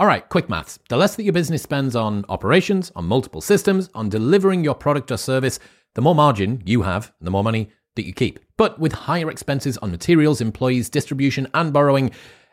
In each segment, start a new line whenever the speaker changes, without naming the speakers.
All right, quick maths. The less that your business spends on operations, on multiple systems, on delivering your product or service, the more margin you have, the more money that you keep. But with higher expenses on materials, employees, distribution, and borrowing,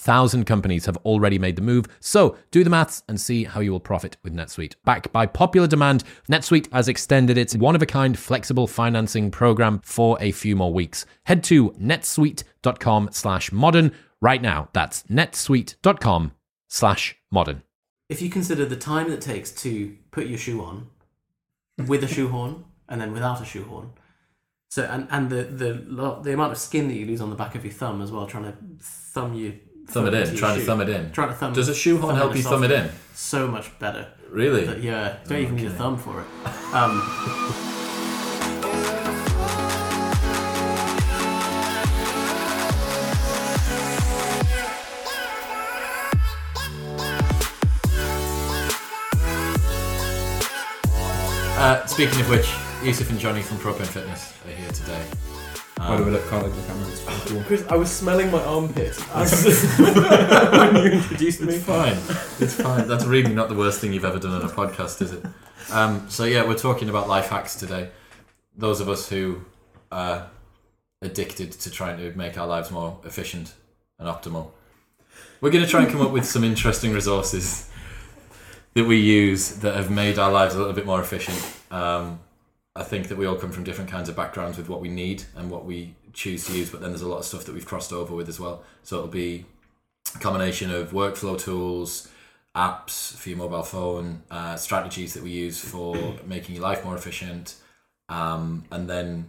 37,000 companies have already made the move, so do the maths and see how you will profit with NetSuite. Backed by popular demand, NetSuite has extended its one of a kind flexible financing program for a few more weeks. Head to netsuite.com slash modern right now. That's netsuite.com slash modern.
If you consider the time it takes to put your shoe on with a shoehorn and then without a shoehorn, so and and the the the amount of skin that you lose on the back of your thumb as well, trying to thumb you
Thumb it in, trying to thumb it in.
trying to thumb.
Does a shoehorn help you thumb it in?
So much better.
Really?
But yeah, don't even need a thumb for it. Um,
Uh, speaking of which, Yusef and Jonny from Propane Fitness are here today.
Why do we look can't look at the camera? It's pretty cool.
Chris, I was smelling my armpit as when you introduced me.
It's fine. It's fine. That's really not the worst thing you've ever done on a podcast, is it? Um, so yeah, we're talking about life hacks today. Those of us who are addicted to trying to make our lives more efficient and optimal. We're going to try and come up with some interesting resources that we use that have made our lives a little bit more efficient. Um, I think that we all come from different kinds of backgrounds with what we need and what we choose to use, but then there's a lot of stuff that we've crossed over with as well. So it'll be a combination of workflow tools, apps for your mobile phone, uh, strategies that we use for making your life more efficient, um, and then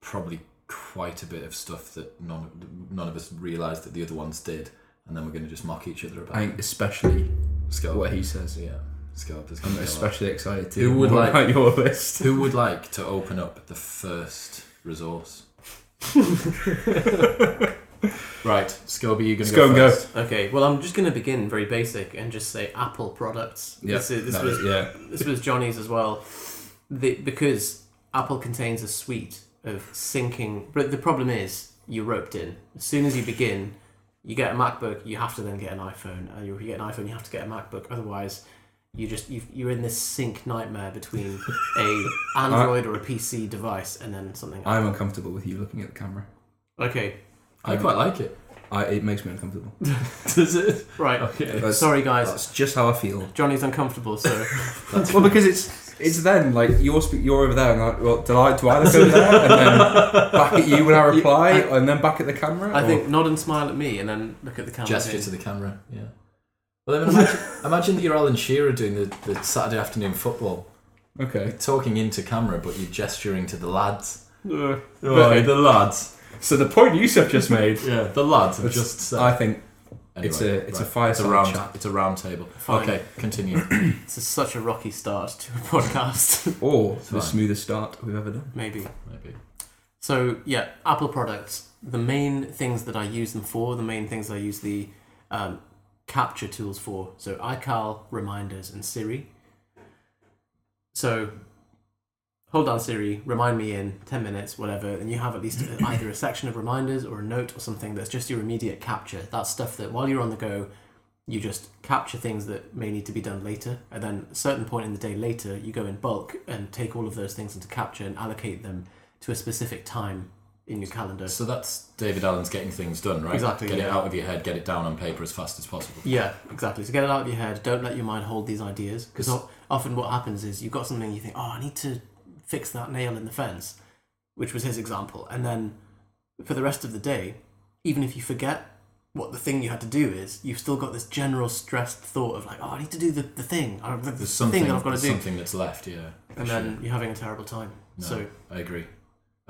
probably quite a bit of stuff that none, none of us realised that the other ones did. And then we're going to just mock each other about.
I think especially
Scope.
what he says.
Yeah, scope. There's
I'm
gonna lot.
especially excited to
Who would like-
your list.
Who would like to open up the first resource? right, Scoby, you're going to
Let's go and go.
first.
Okay, well, I'm just going to begin very basic and just say Apple products.
Yeah,
this, is, this was
was- yeah.
this was Jonny's as well. The, because Apple contains a suite of syncing, but the problem is you're roped in. As soon as you begin, you get a MacBook, you have to then get an iPhone, and you you get an iPhone, you have to get a MacBook. Otherwise, you just you you're in this sync nightmare between a Android or a PC device and then something.
I'm uncomfortable with you looking at the camera.
okay,
I quite like it.
I, it makes me uncomfortable.
Does it?
right.
Okay.
That's-
Sorry, guys.
That's just how I feel.
Jonny's uncomfortable, so
well, because it's it's then like you're spe- you're over there, and I, well, do I do I look over there and then back at you when I reply, and then back at the camera?
I
Or-
think nod and smile at me, and then look at the camera.
Gesture
again.
to the camera, yeah. Well, then imagine, imagine that you're Alan Shearer doing the, the Saturday afternoon football,
okay.
talking into camera, but you're gesturing to the lads.
Right.
the lads.
So the point Yusef just made,
Yeah, the lads have just said.
I think
Anyway,
it's a it's a
right. It's a round.
chat.
It's a round table.
Fine.
Okay, continue.
This is such a rocky start to a podcast.
or the
fine.
smoothest start we've ever done.
Maybe.
Maybe.
So yeah, Apple products. The main things that I use them for, the main things I use the um, capture tools for. So iCal, reminders, and Siri. So hold on Siri, remind me in ten minutes, whatever, and you have at least either a section of reminders or a note or something that's just your immediate capture. That's stuff that while you're on the go, you just capture things that may need to be done later, and then a certain point in the day later, you go in bulk and take all of those things into capture and allocate them to a specific time in your calendar.
So that's David Allen's getting things done, right?
Exactly,
Get it out of your head, get it down on paper as fast as possible.
Yeah, exactly. So get it out of your head. Don't let your mind hold these ideas because often what happens is you've got something you think, oh, I need to fix that nail in the fence, which was his example, and then for the rest of the day, even if you forget what the thing you had to do is, you've still got this general stressed thought of like, oh, I need to do the, the thing, or the, the
There's something,
thing that I've got to do,
something that's left, yeah.
and
sure.
then you're having a terrible time.
No,
So
I agree.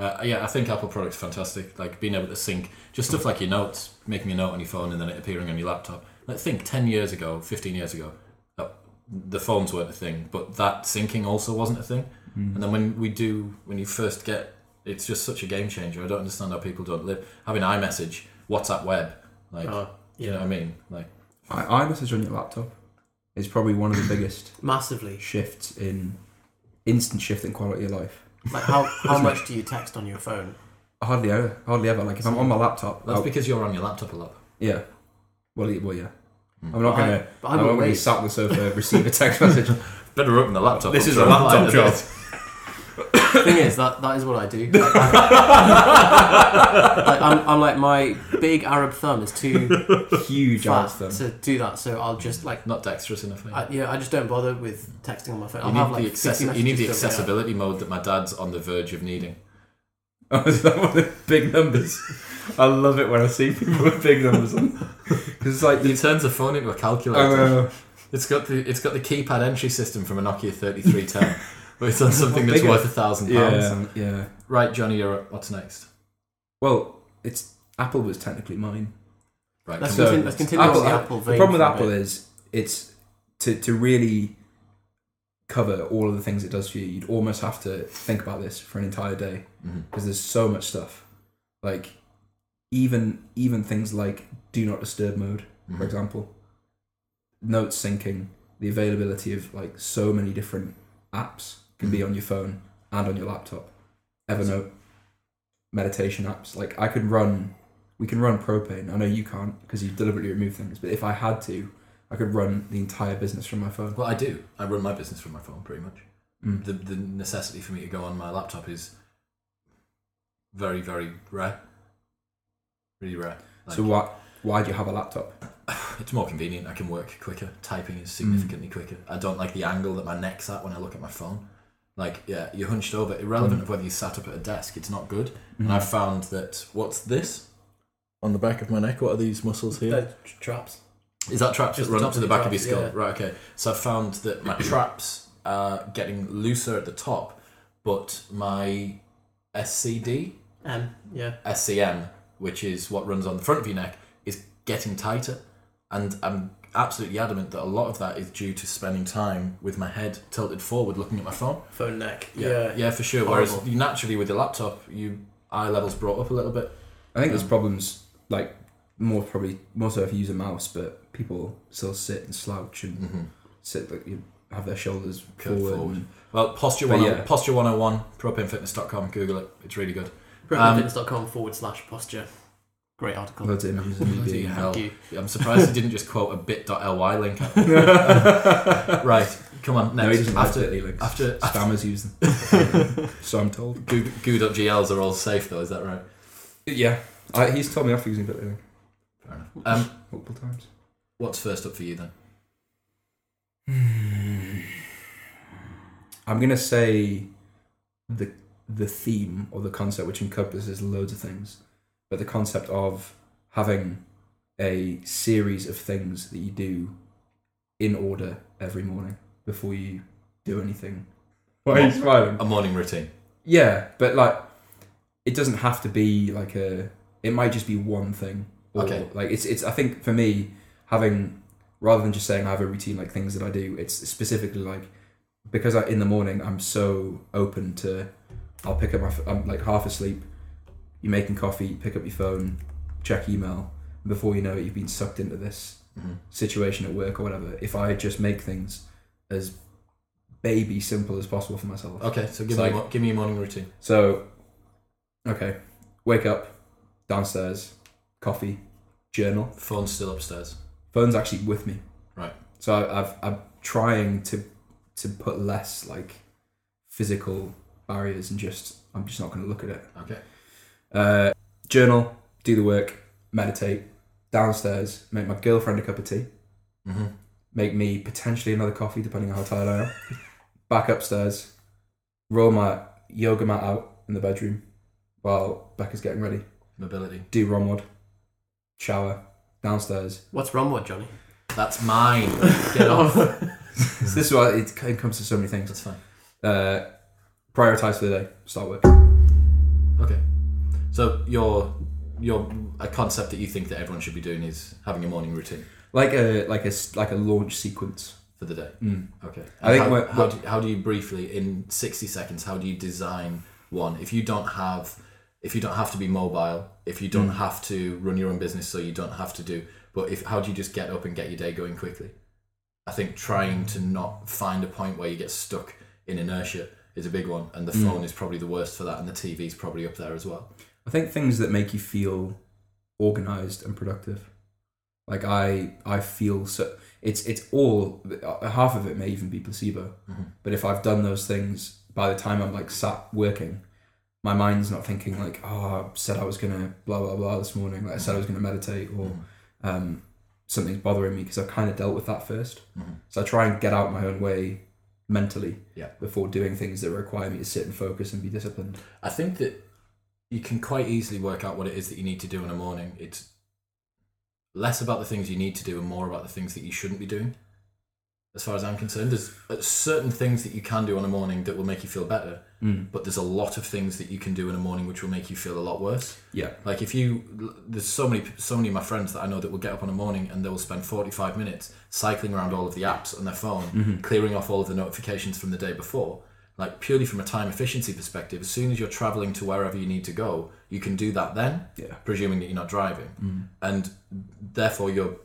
Uh, yeah, I think Apple products fantastic. Like being able to sync just stuff like your notes, making a note on your phone and then it appearing on your laptop. Like think ten years ago, fifteen years ago, uh, the phones weren't a thing, but that syncing also wasn't a thing.
Mm.
And then when we do, when you first get, it's just such a game changer. I don't understand how people don't live having iMessage, WhatsApp Web, like
Oh,
you know what I mean, like.
I, iMessage on your laptop is probably one of the biggest
Massively.
shifts in instant shift in quality of life.
Like how how much do you text on your phone?
Hardly ever, hardly ever. Like if I'm on my laptop,
That's
I'll-
because you're on your laptop a lot.
yeah. Well, yeah, well, yeah.
Mm.
I'm not
But I-
gonna.
but I
I'm not
will
gonna be
wait.
sat on the sofa, receive a text message.
Better open the laptop.
This
up
is
to
a laptop job.
This.
thing is that that is what I do. Like, I, like, I'm, I'm like my big Arab thumb is too
Huge
flat
ass thumb.
to do that, so I'll just like
Not dexterous enough. eh?
I, yeah, I just don't bother with texting on my phone.
You
I'll
need,
have like
the
50
accessi- you need the
messages to-
accessibility mode that my dad's on the verge of needing.
Oh, is that one of the big numbers? I love it when I see people with big numbers on. Because it's like
He
you.
turns the phone into a
I
calculator.
know.
It's got the it's got the keypad entry system from a Nokia 3310, but it's on something that's worth a thousand pounds.
Yeah, yeah.
Right, Jonny, you're up. What's next?
Well, it's Apple was technically mine.
Right,
Let's
So,
continue, let's continue
Apple,
the Apple
the problem with Apple is it's to to really cover all of the things it does for you. You'd almost have to think about this for an entire day because there's so much stuff. Like even even things like do not disturb mode, for
Mhm.
example, note syncing, the availability of like so many different apps can be
Mhm.
on your phone and on your laptop. Evernote, meditation apps. Like I could run, we can run propane. I know you can't because you deliberately remove things. But if I had to, I could run the entire business from my phone.
Well, I do. I run my business from my phone, pretty much.
Mm.
The the necessity for me to go on my laptop is very very rare. Really rare. Like,
so why why do you have a laptop?
it's more convenient. I can work quicker. Typing is
Mm.
significantly quicker. I don't like the angle that my neck's at when I look at my phone. Like, yeah, you're hunched over. Irrelevant
Mm.
of whether you sat up at a desk, it's not good.
Mm.
And I've found that what's this on the back of my neck? What are these muscles here?
They're traps.
Is that traps that
Just the
run
top
up to
of
the
your
back of your skull?
yeah.
Right. Okay. So I've found that my traps are getting looser at the top, but my SCD,
M, yeah.
SCM, which is what runs on the front of your neck, is getting tighter. And I'm absolutely adamant that a lot of that is due to spending time with my head tilted forward looking at my phone.
Phone neck.
Yeah,
Yeah.
yeah, for sure. Whereas you naturally with your laptop, you eye levels brought up a little bit.
I think there's
Um,
problems like more probably more so if you use a mouse, but people still sit and slouch and
Mm-hmm.
sit like you have their shoulders
Curved
forward.
forward.
and-
Well, posture
But
one,
yeah.
posture one hundred and one, propanefitness.com. Google it; it's really good. Um,
PropaneFitness.com forward slash posture. Great article.
loads of images of me
Bloody
being
hell.
Thank you.
I'm surprised he didn't just quote a bit.ly link. right, come on.
No, he doesn't like
after
Bitly links.
after
Spammers use them. so I'm told.
goo, goo.gls are all safe though. Is that right?
Yeah, I, he's told me off using Bitly link
Fair enough. Um,
multiple times.
what's first up for you then?
I'm gonna say the the theme or the concept, which encompasses loads of things, but the concept of having a series of things that you do in order every morning before you do anything. Why are you smiling?
A morning routine.
Yeah, but like it doesn't have to be like a. It might just be one thing. Or,
Okay.
Like it's it's. I think for me having rather than just saying I have a routine like things that I do. It's specifically like because I, in the morning I'm so open to. I'll pick up my. I'm like half asleep. You're making coffee. Pick up your phone. Check email. Before you know it, you've been sucked into this
Mhm.
situation at work or whatever. If I just make things as baby simple as possible for myself.
Okay, so give
It's
me
like-
mo- give me a morning routine.
So, okay, wake up, downstairs, coffee, journal.
Phone's still upstairs.
Phone's actually with me.
Right.
So I, I've I'm trying to to put less like physical barriers and just I'm just not going to look at it.
Okay.
Uh, journal, do the work, meditate. Downstairs, make my girlfriend a cup of tea.
Mm-hmm.
Make me potentially another coffee, depending on how tired I am. Back upstairs, roll my yoga mat out in the bedroom while Becca's getting ready.
Mobility.
do ROMwod, shower, downstairs.
What's wrong Jonny?
That's mine. Get off.
So this is why it comes to so many things.
That's fine.
Uh, prioritize for the day, start work.
Okay. So your your a concept that you think that everyone should be doing is having a morning routine.
like a like a like a launch sequence.
for the day.
Mm.
Okay.
I think
how, how, do, how do you briefly in sixty seconds? How do you design one? If you don't have, if you don't have to be mobile, if you don't
Mm.
have to run your own business, so you don't have to do. But if how do you just get up and get your day going quickly? I think trying to not find a point where you get stuck in inertia is a big one, and the
Mm.
phone is probably the worst for that, and the TV is probably up there as well.
I think things that make you feel organized and productive. Like I, I feel so. It's it's all half of it may even be placebo.
Mhm.
But if I've done those things, by the time I'm like sat working, my mind's not thinking like, oh, I said I was gonna blah blah blah this morning. Like I said I was gonna meditate, or
Mhm.
um, something's bothering me because I've kind of dealt with that first.
Mhm.
So I try and get out my own way mentally
Yeah.
before doing things that require me to sit and focus and be disciplined.
I think that you can quite easily work out what it is that you need to do in a morning. It's less about the things you need to do and more about the things that you shouldn't be doing. As far as I'm concerned, there's uh, certain things that you can do on a morning that will make you feel better,
Mm.
but there's a lot of things that you can do in a morning which will make you feel a lot worse.
Yeah.
Like if you, there's so many, so many of my friends that I know that will get up on a morning and they will spend 45 minutes cycling around all of the apps on their phone,
Mhm.
clearing off all of the notifications from the day before. Like purely from a time efficiency perspective, as soon as you're traveling to wherever you need to go, you can do that then,
Yeah.
presuming that you're not driving,
Mm.
and therefore you're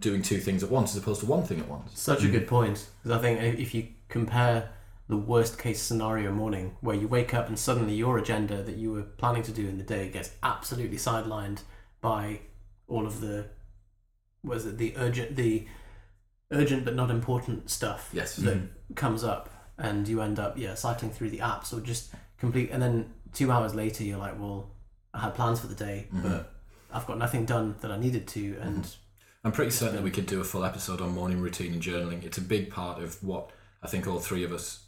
doing two things at once as opposed to one thing at once.
Such a good point because I think if you compare the worst case scenario morning where you wake up and suddenly your agenda that you were planning to do in the day gets absolutely sidelined by all of the was it the urgent the urgent but not important stuff
Yes.
that
Mhm.
comes up and you end up yeah cycling through the apps or just complete and then two hours later you're like well I had plans for the day
Mhm.
but I've got nothing done that I needed to and
I'm pretty certain that we could do a full episode on morning routine and journaling. It's a big part of what I think all three of us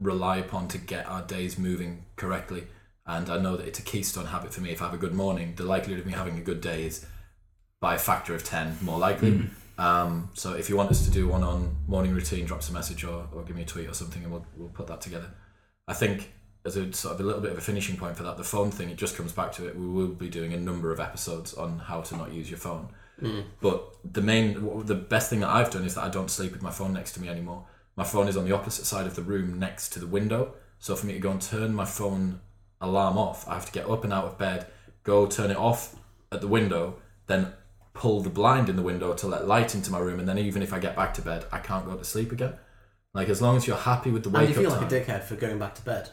rely upon to get our days moving correctly. And I know that it's a keystone habit for me. If I have a good morning, the likelihood of me having a good day is by a factor of 10 more likely.
Mm.
Um, so if you want us to do one on morning routine, drop us a message or, or give me a tweet or something and we'll, we'll put that together. I think as a sort of a little bit of a finishing point for that, the phone thing, it just comes back to it. We will be doing a number of episodes on how to not use your phone.
Mm.
But the main, the best thing that I've done is that I don't sleep with my phone next to me anymore. My phone is on the opposite side of the room next to the window. So for me to go and turn my phone alarm off, I have to get up and out of bed, go turn it off at the window, then pull the blind in the window to let light into my room. And then even if I get back to bed, I can't go to sleep again. Like as long as you're happy with the
and
wake
you feel
up
like
time,
a dickhead for going back to bed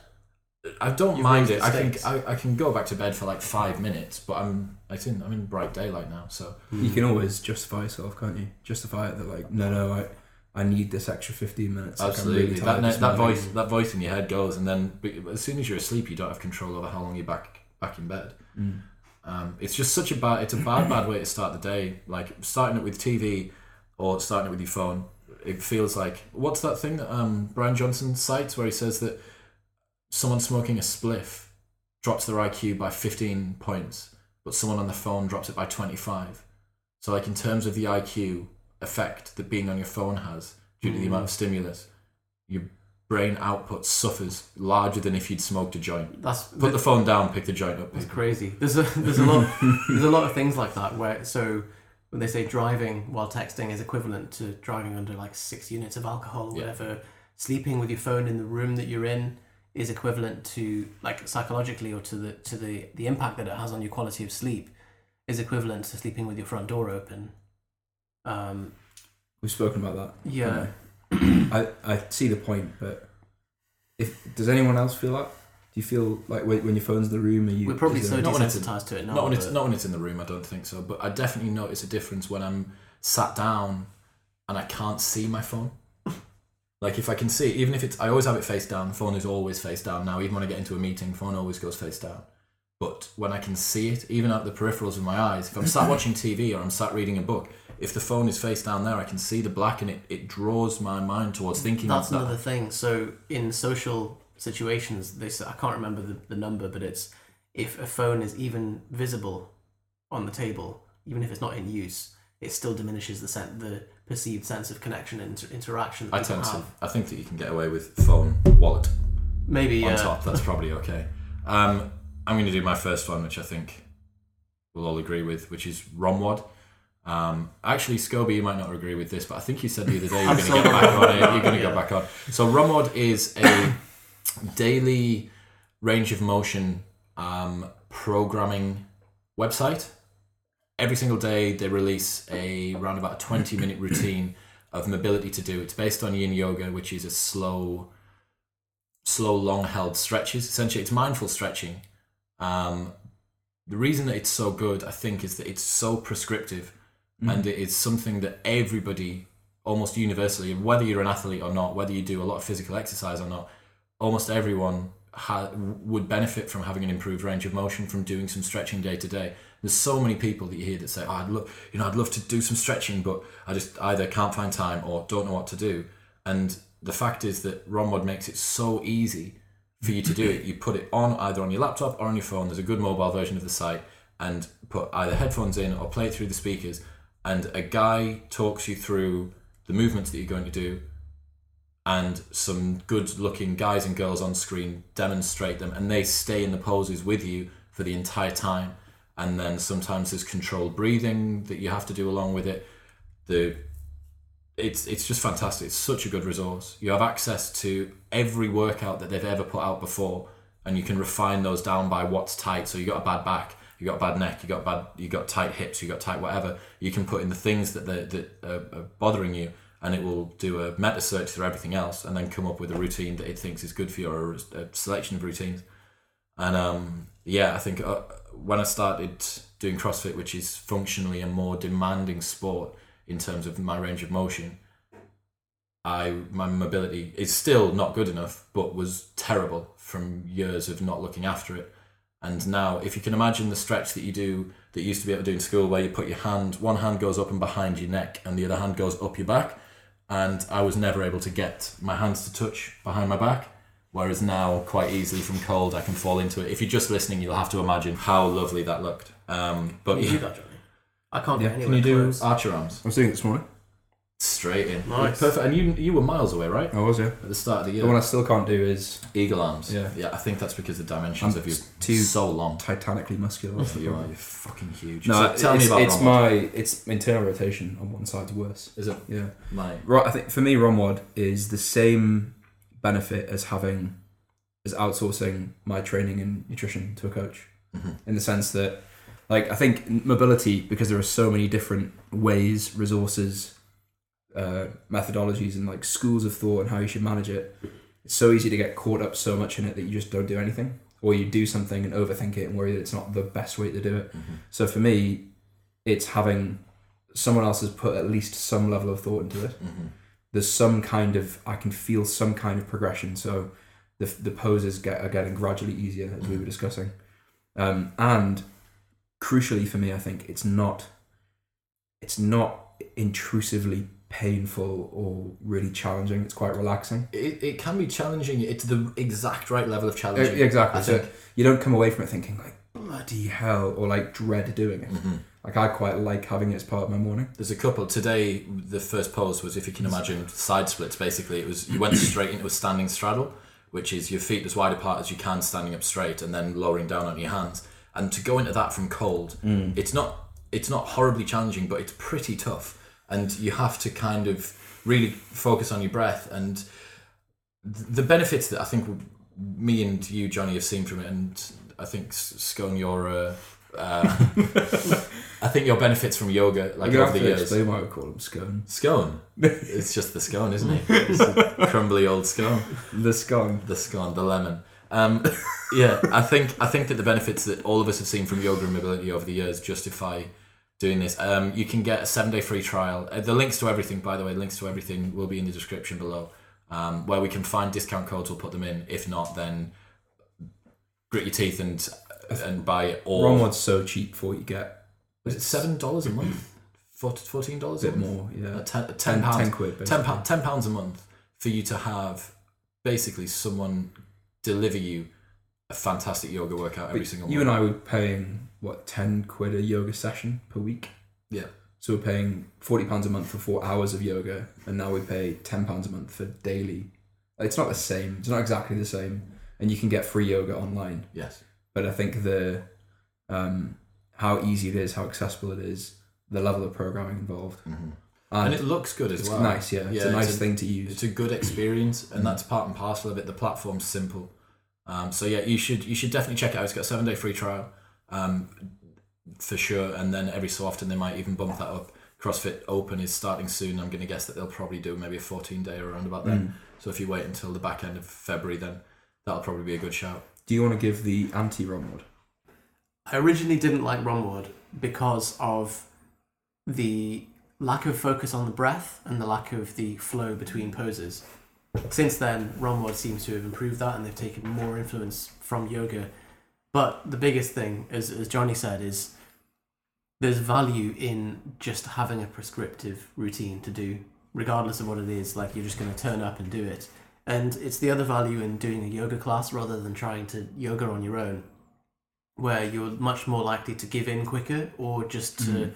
I don't
You've
mind it. I think. I, I can go back to bed for like five minutes, but I'm I think I'm in bright daylight now, so
You can always justify yourself, can't you? Justify it that like, no, no, I, I need this extra fifteen minutes. Like, I'm
Absolutely,
really
that
tired
ne- that voice that voice in your head goes, and then as soon as you're asleep, you don't have control over how long you're back back in bed.
Mm.
Um, it's just such a bad it's a bad bad way to start the day. Like starting it with TV or starting it with your phone. It feels like what's that thing that um, Brian Johnson cites where he says that someone smoking a spliff drops their IQ by 15 points, but someone on the phone drops it by 25. So like in terms of the IQ effect that being on your phone has due to the
Mm.
amount of stimulus, your brain output suffers larger than if you'd smoked a joint.
that's
Put the phone down, pick the joint up.
It's crazy. There's a there's a lot there's a lot of things like that where so when they say driving while texting is equivalent to driving under like six units of alcohol or
Yeah.
whatever, sleeping with your phone in the room that you're in is equivalent to like psychologically or to the to the the impact that it has on your quality of sleep is equivalent to sleeping with your front door open. Um,
We've spoken about that.
yeah?
I, I see the point, but if does anyone else feel that? Do you feel like when, when your phone's in the room, are you?
we're probably
is
so
there-
Not when it's-
desensitized to it now.
not when it's
but-
not when it's in the room. I don't think so. But I definitely notice a difference when I'm sat down and I can't see my phone. Like if I can see, even if it's, I always have it face down. Phone is always face down now. Even when I get into a meeting, phone always goes face down. But when I can see it, even at the peripherals of my eyes, if I'm sat watching TV or I'm sat reading a book, if the phone is face down there, I can see the black and it, it draws my mind towards thinking
That's
of that.
another thing. So in social situations, they I can't remember the, the number, but it's if a phone is even visible on the table, even if it's not in use, it still diminishes the sen- the perceived sense of connection and inter- interaction that
I tend to,
have.
I think that you can get away with phone wallet.
Maybe
on
uh,
top. That's probably okay. Um, I'm going to do my first one, which I think we'll all agree with, which is ROMwod. Um, actually, Scobie, you might not agree with this, but I think you said the other day you're going to get back on it. You're going to
Yeah.
go back on. So ROMwod is a daily range of motion um, programming website. Every single day they release a around about a 20 minute routine of mobility to do. It's based on yin yoga, which is a slow, slow, long held stretches. Essentially, it's mindful stretching. Um, the reason that it's so good, I think, is that it's so prescriptive and it is something that everybody, almost universally, whether you're an athlete or not, whether you do a lot of physical exercise or not, almost everyone ha- would benefit from having an improved range of motion from doing some stretching day to day. There's so many people that you hear that say, oh, "I'd love, you know, I'd love to do some stretching, but I just either can't find time or don't know what to do." And the fact is that ROMwod makes it so easy for you to do it. You put it on either on your laptop or on your phone. There's a good mobile version of the site, and put either headphones in or play it through the speakers. And a guy talks you through the movements that you're going to do, and some good looking guys and girls on screen demonstrate them, and they stay in the poses with you for the entire time. And then sometimes there's controlled breathing that you have to do along with it. The it's it's just fantastic. It's such a good resource. You have access to every workout that they've ever put out before, and you can refine those down by what's tight. So you got a bad back, you got a bad neck, you got bad, you got tight hips, you got tight whatever. You can put in the things that that, are, are bothering you, and it will do a meta search through everything else, and then come up with a routine that it thinks is good for you, or a selection of routines. And um, yeah, I think uh, when I started doing CrossFit, which is functionally a more demanding sport in terms of my range of motion, I my mobility is still not good enough, but was terrible from years of not looking after it. And now, if you can imagine the stretch that you do that you used to be able to do in school, where you put your hand, one hand goes up and behind your neck, and the other hand goes up your back, and I was never able to get my hands to touch behind my back. Whereas now, quite easily from cold, I can fall into it. If you're just listening, you'll have to imagine how lovely that looked. Um, but
Can you do
yeah,
that, Jonny? I can't
Yeah,
get
can
anywhere
you do-
close.
archer arms
I was doing it this morning.
Straight in,
Nice.
perfect. And you you were miles away, right?
I was, yeah.
At the start of the year.
The one I still can't do is
Eagle arms.
Yeah.
Yeah, I think that's because the dimensions
I'm
of you
too-
so long.
titanically muscular. That's the
You are
problem.
you're fucking huge.
No,
so tell
it's,
me about
it's
ROMwod.
my it's internal rotation on one side's worse.
Is it
Yeah,
my
right. I think for me, ROMwod is the same benefit as having as outsourcing my training and nutrition to a coach.
Mhm.
in the sense that like I think mobility because there are so many different ways, resources, uh, methodologies, and like schools of thought and how you should manage it. It's so easy to get caught up so much in it that you just don't do anything, or you do something and overthink it and worry that it's not the best way to do it.
Mhm.
So for me, it's having someone else has put at least some level of thought into it.
Mhm.
There's some kind of I can feel some kind of progression. So the the poses get are getting gradually easier as we were discussing, um, and crucially for me, I think it's not it's not intrusively painful or really challenging. It's quite relaxing.
It, it can be challenging. It's the exact right level of
Uh,
challenging.
exactly. So you don't come away from it thinking like bloody hell or like dread doing it.
Mhm.
Like I quite like having it as part of my morning.
There's a couple today. The first pose was, if you can imagine, side splits. Basically, it was you went straight into a standing straddle, which is your feet as wide apart as you can, standing up straight, and then lowering down on your hands. And to go into that from cold, it's not it's not horribly challenging, but it's pretty tough, and you have to kind of really focus on your breath. And the benefits that I think me and you, Jonny, have seen from it, and I think Scone, your uh, uh, I think your benefits from yoga, like over the years.
explain might call them scone.
Scone. It's just the scone, isn't it? It's a crumbly old scone.
The scone.
The scone, the lemon. Um, yeah, I think I think that the benefits that all of us have seen from yoga and mobility over the years justify doing this. Um, you can get a seven day free trial. Uh, the links to everything, by the way, links to everything will be in the description below. Um, where we can find discount codes, we'll put them in. If not, then grit your teeth and and buy it. Or
ROMwod's so cheap for what you get.
was it seven dollars a month? Four- Fourteen dollars a
bit
month?
more, yeah.
Uh, ten, ten
Ten,
pounds
ten quid.
ten,
basically.
ten pounds a month for you to have basically someone deliver you a fantastic yoga workout every
But
single
you and. I were paying what ten quid a yoga session per week.
Yeah.
So we're paying forty pounds a month for four hours of yoga, and now we pay ten pounds a month for daily. It's not the same. It's not exactly the same, and you can get free yoga online.
Yes.
But I think the um, how easy it is, how accessible it is, the level of programming involved.
and
And,
it looks good as
it's
well.
nice, yeah. It's a nice
it's a-
thing to use.
It's a good experience, and that's part and parcel of it. The platform's simple, um, so yeah, you should you should definitely check it out. It's got a seven day free trial, um, for sure, and then every so often they might even bump that up. CrossFit Open is starting soon. I'm going to guess that they'll probably do maybe a 14 day around about then.
Mm.
So if you wait until the back end of February, then that'll probably be a good shout.
Do you want to give the anti ROMwod?
I originally didn't like ROMwod because of the lack of focus on the breath and the lack of the flow between poses. Since then, ROMwod seems to have improved that and they've taken more influence from yoga. But the biggest thing, as, as Jonny said, is there's value in just having a prescriptive routine to do, regardless of what it is. Like you're just going to turn up and do it. And it's the other value in doing a yoga class rather than trying to yoga on your own where you're much more likely to give in quicker or just to
Mhm.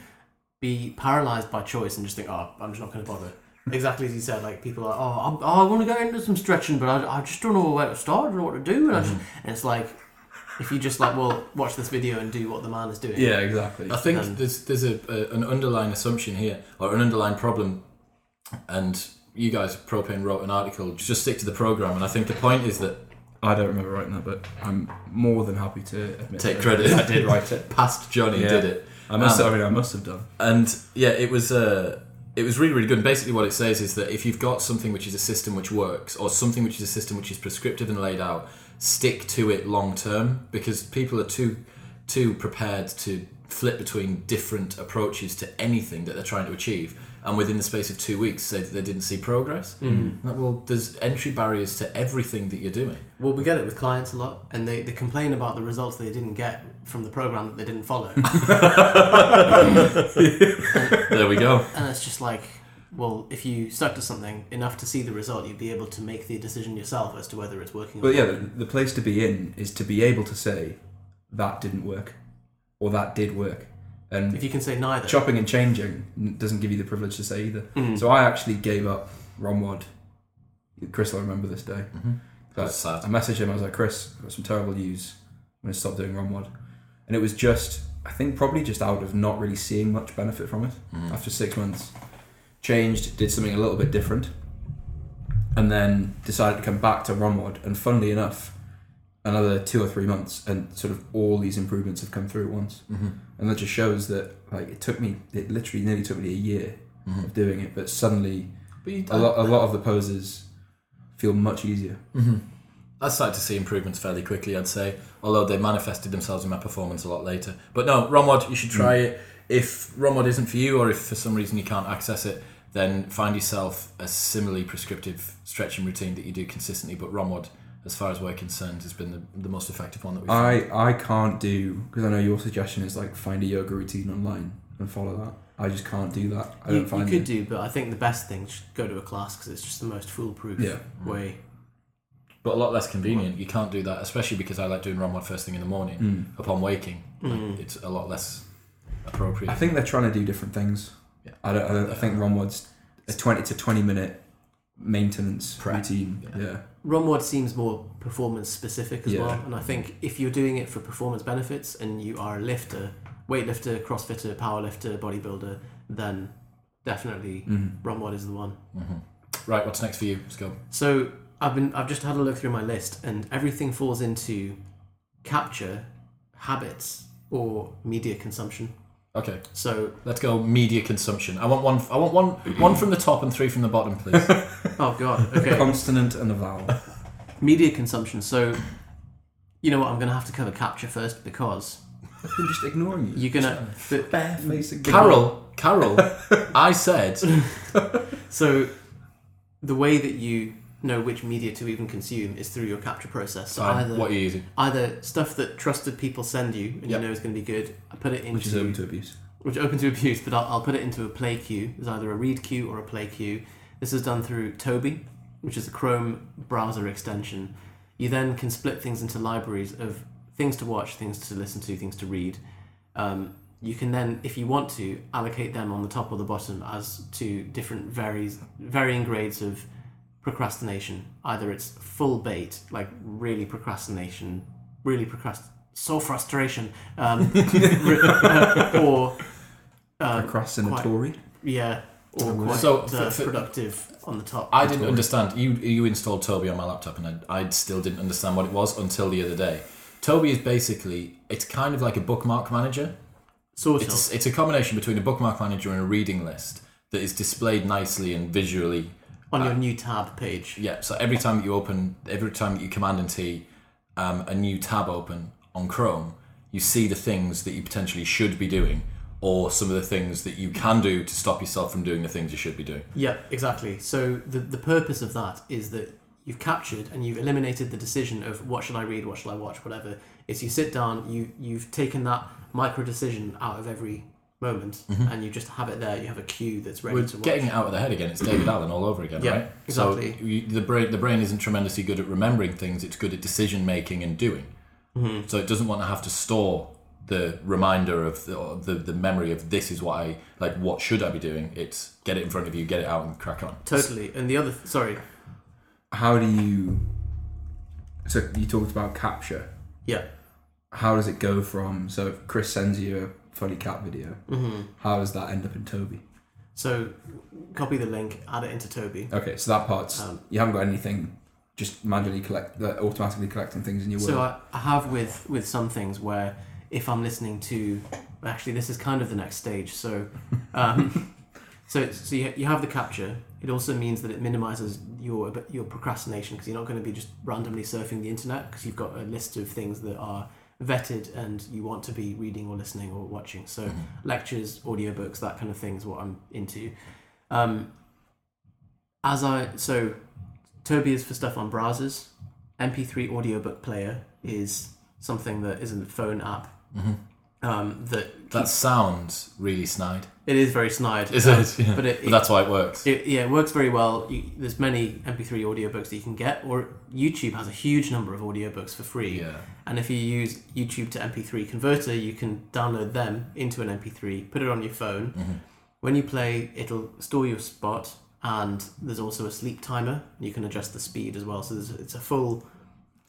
be paralyzed by choice and just think, oh, I'm just not going to bother. exactly as you said, like people are, oh, I'm, oh I want to go into some stretching, but I, I just don't know where to start, I don't know what to do. And, I just, and it's like, if you just like, well, watch this video and do what the man is doing.
Yeah, exactly.
I think
And-
there's there's a, a an underlying assumption here or an underlying problem, and you guys propane wrote an article. Just stick to the program, and I think the point is that
I don't remember writing that, but I'm more than happy to admit
Take
that
credit.
I did write it.
past Jonny
Yeah.
did it.
I must.
Um,
I mean, I must have done.
And yeah, it was uh, it was really really good. And basically, what it says is that if you've got something which is a system which works, or something which is a system which is prescriptive and laid out, stick to it long term because people are too too prepared to flip between different approaches to anything that they're trying to achieve. And within the space of two weeks, say that they didn't see progress.
Mm-hmm. Mm-hmm.
Like, Well, there's entry barriers to everything that you're doing.
Well, we get it with clients a lot, and they, they complain about the results they didn't get from the program that they didn't follow.
There we go.
and it's just like, well, if you stuck to something enough to see the result, you'd be able to make the decision yourself as to whether it's working. Or not.
But
or
yeah,
not.
the, the place to be in is to be able to say that didn't work, or that did work, and
if you can say neither,
chopping and changing doesn't give you the privilege to say either.
Mm.
So I actually gave up ROMwod. Chris will remember this day.
That's sad.
I messaged him. I was like, Chris, I've got some terrible news. I'm going to stop doing ROMwod. And it was just, I think, probably just out of not really seeing much benefit from it.
Mhm.
After six months, changed, did something a little bit different, and then decided to come back to ROMwod. And funnily enough, another two or three months, and sort of all these improvements have come through at once.
Mhm.
And that just shows that, like, it took me, it literally nearly took me a year
Mhm.
of doing it, but suddenly
But
a lot, a lot of the poses feel much easier.
hmm I started to see improvements fairly quickly, I'd say, although they manifested themselves in my performance a lot later. But no, ROMwod, you should try it. If ROMwod isn't for you, or if for some reason you can't access it, then find yourself a similarly prescriptive stretching routine that you do consistently. But ROMwod, as far as we're concerned, has been the, the most effective one that we've found.
I I can't do because I know your suggestion is like find a yoga routine online and follow that. I just can't do that. I
you,
don't find
you could
it.
do, but I think the best thing is go to a class because it's just the most foolproof
Yeah.
way.
But a lot less convenient. You can't do that, especially because I like doing ROMwod first thing in the morning
Mm.
upon waking. Like,
Mm.
it's a lot less appropriate.
I think they're trying to do different things.
Yeah.
I don't. I, don't, I think ROMwod's a twenty to twenty minute maintenance
Prep.
routine.
Yeah.
Yeah.
ROMwod seems more performance specific as
Yeah.
well, and I think if you're doing it for performance benefits and you are a lifter, weightlifter, crossfitter, powerlifter, bodybuilder, then definitely
Mm.
ROMwod is the one.
Mhm. Right, what's next for you? Let's go.
So I've been I've just had a look through my list, and everything falls into capture, habits, or media consumption.
Okay.
So
Let's go media consumption. I want one. I want one. One from the top and three from the bottom, please.
oh god, okay,
Consonant and a vowel.
media consumption. So you know what? I'm gonna have to cover capture first because
I've been just ignoring you.
you're gonna. but-
barefaced.
Carol, Carol, I said.
So, the way that you know which media to even consume is through your capture process. So
um,
either
what are you using?
either stuff that trusted people send you and
Yep.
you know is going to be good. I put it into
Which is open to abuse.
which open to abuse, but I'll, I'll put it into a play queue. There's either a read queue or a play queue. This is done through Toby, which is a Chrome browser extension. You then can split things into libraries of things to watch, things to listen to, things to read. Um, you can then, if you want to, allocate them on the top or the bottom as to different varies, varying grades of procrastination. Either it's full bait, like really procrastination, really procrast, so frustration, um, re- or uh,
Procrastinatory.
yeah, or quite
So,
uh,
for- for-
productive on the top.
I didn't understand. You you installed Toby on my laptop, and I, I still didn't understand what it was until the other day. Toby is basically it's kind of like a bookmark manager.
Sort
It's
of.
it's a combination between a bookmark manager and a reading list that is displayed nicely and visually.
On your new tab page.
Yeah. So every time that you open, every time that you command and T um, a new tab open on Chrome, you see the things that you potentially should be doing, or some of the things that you can do to stop yourself from doing the things you should be doing.
Yeah, exactly. So the the purpose of that is that you've captured and you've eliminated the decision of what should I read, what should I watch, whatever. It's you sit down, you you've taken that micro decision out of every moment, and you just have it there. You have a cue that's ready
We're
to watch.
getting it out of the head again. It's David Allen all over again,
Yeah,
right?
exactly.
So you, the brain, the brain isn't tremendously good at remembering things. It's good at decision making and doing.
Mm-hmm.
So it doesn't want to have to store the reminder of the, or the the memory of this is what I like. What should I be doing? It's get it in front of you, get it out, and crack on.
Totally. And the other, sorry,
How do you? So you talked about capture.
yeah.
How does it go from? So if Chris sends you a funny cat video,
Mm-hmm.
how does that end up in Toby?
So copy the link, add it into Toby.
Okay, so that part's
Um,
you haven't got anything just manually collect, uh, automatically collecting things in your
So
world.
I, I have with with some things where if I'm listening to actually this is kind of the next stage. So um, so so you, you have the capture. It also means that it minimizes your your procrastination because you're not going to be just randomly surfing the internet because you've got a list of things that are vetted and you want to be reading or listening or watching. So lectures, audiobooks, that kind of thing is what I'm into. Um, as I so Toby is for stuff on browsers. MP3 audiobook player is something that is a phone app um, that
That sounds really snide.
it is very snide.
Is
um,
it? Yeah.
But it,
But that's why it works.
it, yeah, it works very well. You, there's many MP3 audiobooks that you can get, or YouTube has a huge number of audiobooks for free.
yeah.
And if you use YouTube to MP3 converter, you can download them into an MP3, put it on your phone.
Mm-hmm.
When you play, it'll store your spot, and there's also a sleep timer. You can adjust the speed as well. So it's a full.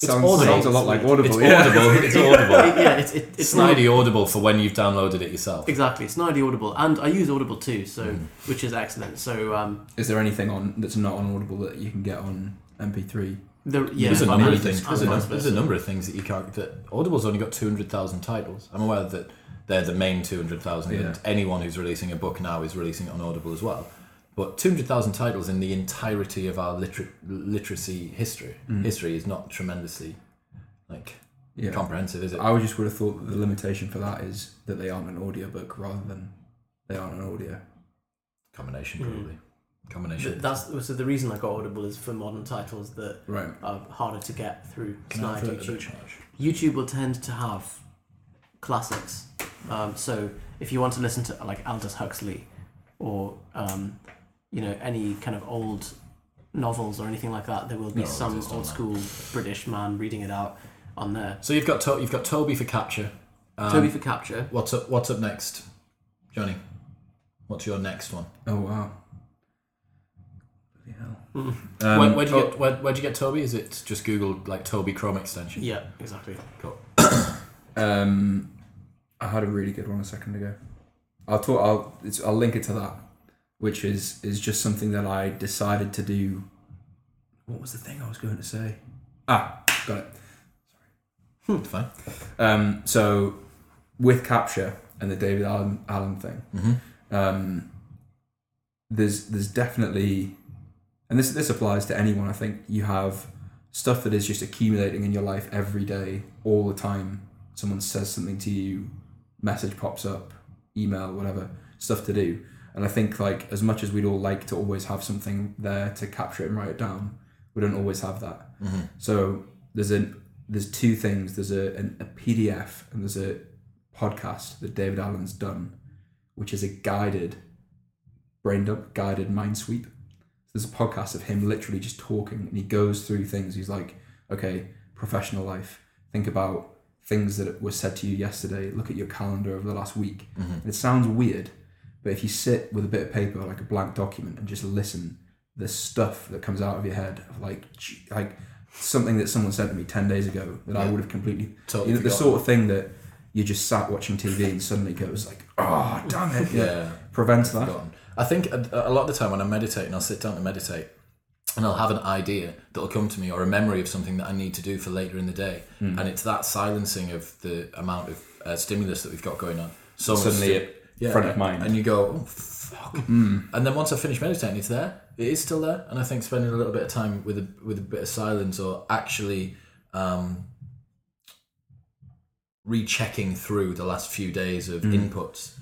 Sounds,
audible.
sounds a lot like Audible.
It's
yeah.
audible. It's audible.
yeah, it's it, it's
Snidey audible for when you've downloaded it yourself.
Exactly, it's Snidey Audible, and I use Audible too, so
Mm.
which is excellent. So um,
Is there anything on that's not on Audible that you can get on MP3?
the yeah,
there's a number of things. There's a,
versa.
there's a number of things that you can't. That Audible's only got two hundred thousand titles. I'm aware that they're the main two hundred thousand,
Yeah.
and anyone who's releasing a book now is releasing it on Audible as well. But two hundred thousand titles in the entirety of our liter- literacy history history is not tremendously like
Yeah.
comprehensive, is it?
I would just would have thought that the limitation for that is that they aren't an audiobook rather than they aren't an audio.
Combination
Mm.
probably. Combination.
Th- That's so the reason I got Audible is for modern titles that
Right.
are harder to get through
Can I
Snide
have a- a
YouTube. YouTube will tend to have classics. Um, so if you want to listen to like Aldous Huxley or um, you know any kind of old novels or anything like that, there will be
No,
some
exist
old school British man reading it out on there.
So you've got to- you've got Toby for capture. Um,
Toby for capture.
What's up? What's up next, Jonny? What's your next one?
Oh wow. Bloody hell.
Mm.
Um,
where, where'd you
oh,
get where, where'd you get Toby? Is it just Google like Toby Chrome extension?
Yeah, exactly.
Um, I had a really good one a second ago. I'll talk. I'll it's, I'll link it to that, which is is just something that I decided to do. What was the thing I was going to say? Ah, got it.
It's fine.
Um, so with capture and the David Allen, Allen thing,
Mm-hmm.
um, there's there's definitely, and this this applies to anyone. I think you have stuff that is just accumulating in your life every day, all the time. Someone says something to you, message pops up, email, whatever, stuff to do. And I think like as much as we'd all like to always have something there to capture it and write it down, we don't always have that.
Mm-hmm.
So there's a there's two things. There's a an, a PDF and there's a podcast that David Allen's done, which is a guided brain dump, guided mind sweep. There's a podcast of him literally just talking, and he goes through things. He's like, okay, professional life. Think about things that were said to you yesterday. Look at your calendar over the last week.
Mm-hmm.
It sounds weird, but if you sit with a bit of paper, like a blank document, and just listen, the stuff that comes out of your head, like, like something that someone said to me ten days ago that I would have completely
Totally
you know, the sort of thing that you just sat watching TV and suddenly goes like, oh damn it,
Yeah.
prevents that.
forgotten. I think a, a lot of the time when I'm meditating, I'll sit down to meditate and I'll have an idea that'll come to me or a memory of something that I need to do for later in the day.
Hmm.
And it's that silencing of the amount of uh, stimulus that we've got going on. So
Suddenly
sti-
it- front of mind.
And you go, oh, fuck.
Hmm.
And then once I finish meditating, it's there. It is still there. And I think spending a little bit of time with a, with a bit of silence or actually um, rechecking through the last few days of
Hmm.
inputs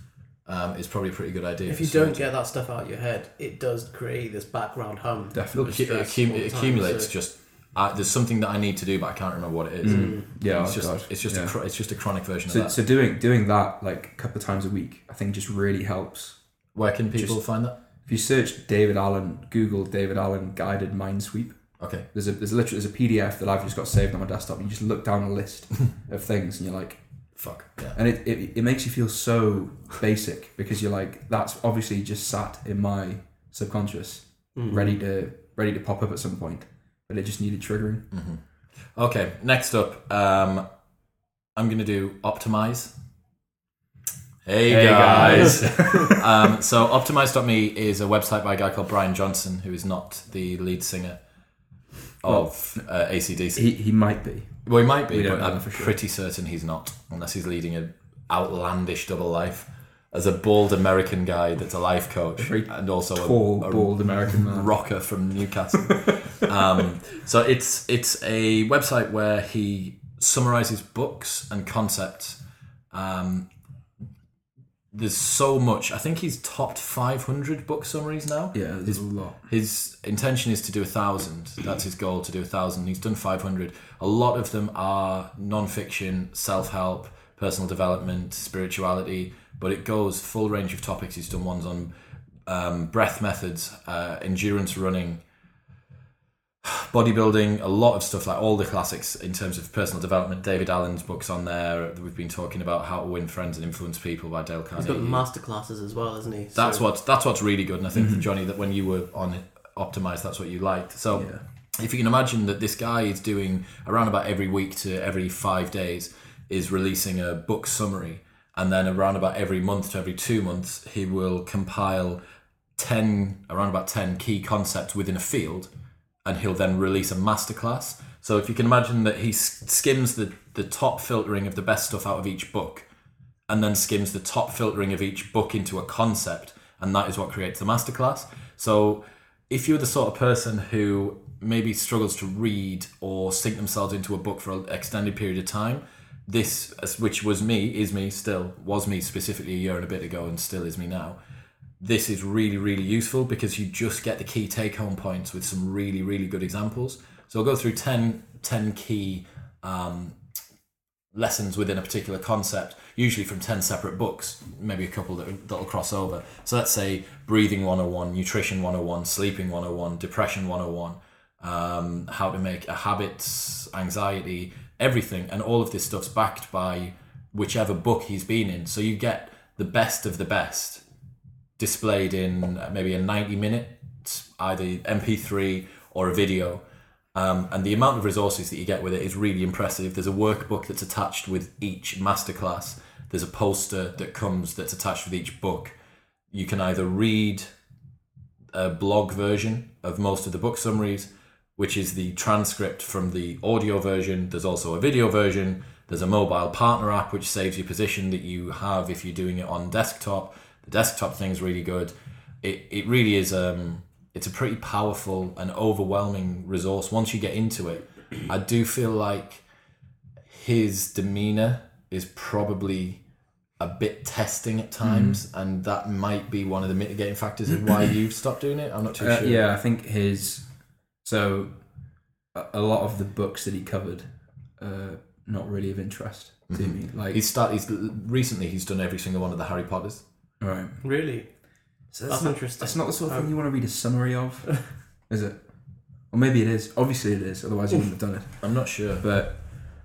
um, is probably a pretty good idea.
If you don't get that stuff out of your head, it does create this background hum.
Definitely.
Look, it, accum-
all the
it
time,
accumulates.
so-
Just I, there's something that I need to do, but I can't remember what it is.
Yeah,
it's
oh,
just
God.
it's just
Yeah.
a chr- it's just a chronic version
So,
of that.
so doing doing that like a couple of times a week, I think just really helps.
Where can people
just-
find that?
If you search David Allen, Google David Allen guided mind sweep.
Okay,
There's a there's literally there's a PDF that I've just got saved on my desktop. You just look down a list of things and you're like,
fuck yeah.
and it, it it makes you feel so basic because you're like that's obviously just sat in my subconscious,
Mm.
ready to ready to pop up at some point, but it just needed triggering.
Okay, next up, um, I'm gonna do optimize. Hey,
Hey,
guys.
guys.
um, so optimize.me is a website by a guy called Brian Johnson, who is not the lead singer of uh, ACDC.
He he might be.
Well, he might be,
We
but I'm
for sure.
pretty certain he's not, unless he's leading an outlandish double life as a bald American guy that's a life coach and also a- a,
bald American man.
rocker from Newcastle. um, so it's it's a website where he summarizes books and concepts. Um, there's so much. I think he's topped 500 book summaries now.
Yeah, there's
His-
a lot.
his intention is to do a thousand. That's his goal to do a thousand. He's done 500. A lot of them are non-fiction, self-help, personal development, spirituality, but it goes full range of topics. He's done ones on um, breath methods, uh, endurance running, bodybuilding, a lot of stuff like all the classics in terms of personal development. David Allen's books on there. We've been talking about how to win friends and influence people by Dale
He's
Carnegie.
got masterclasses as well, isn't he?
That's
So-
what that's what's really good, and I think mm-hmm. Jonny that when you were on it, optimized, that's what you liked. So
Yeah.
if you can imagine that this guy is doing around about every week to every five days is releasing a book summary, and then around about every month to every two months he will compile ten around about ten key concepts within a field, and he'll then release a masterclass. So if you can imagine that he skims the the top filtering of the best stuff out of each book and then skims the top filtering of each book into a concept, and that is what creates the masterclass. So, if you're the sort of person who maybe struggles to read or sink themselves into a book for an extended period of time, this, which was me, is me still, was me specifically a year and a bit ago, and still is me now. This is really, really useful because you just get the key take home points with some really, really good examples. So, I'll go through 10, 10 key um, lessons within a particular concept, usually from 10 separate books, maybe a couple that, that'll cross over. So let's say breathing 101, nutrition 101, sleeping 101, depression 101, um, how to make a habits, anxiety, everything. And all of this stuff's backed by whichever book he's been in. So you get the best of the best displayed in uh, maybe a 90 minute either MP3 or a video. Um, and the amount of resources that you get with it is really impressive. There's a workbook that's attached with each masterclass. There's a poster that comes that's attached with each book. You can either read a blog version of most of the book summaries, which is the transcript from the audio version. There's also a video version. There's a mobile partner app which saves your position that you have if you're doing it on desktop. The desktop thing's really good. It it really is um it's a pretty powerful and overwhelming resource once you get into it. I do feel like his demeanor is probably a bit testing at times, and that might be one of the mitigating factors of why you've stopped doing it. I'm not too
Uh,
sure.
yeah, I think his so a, lot of the books that he covered, uh, not really of interest to me. Like,
He's start. He's recently he's done every single one of the Harry Potters.
All right,
Really?
so
That's
not,
interesting.
That's not the sort of thing
Um,
you want to read a summary of, is it? Or maybe it is. Obviously, it is. Otherwise, you wouldn't have done it.
I'm not sure.
But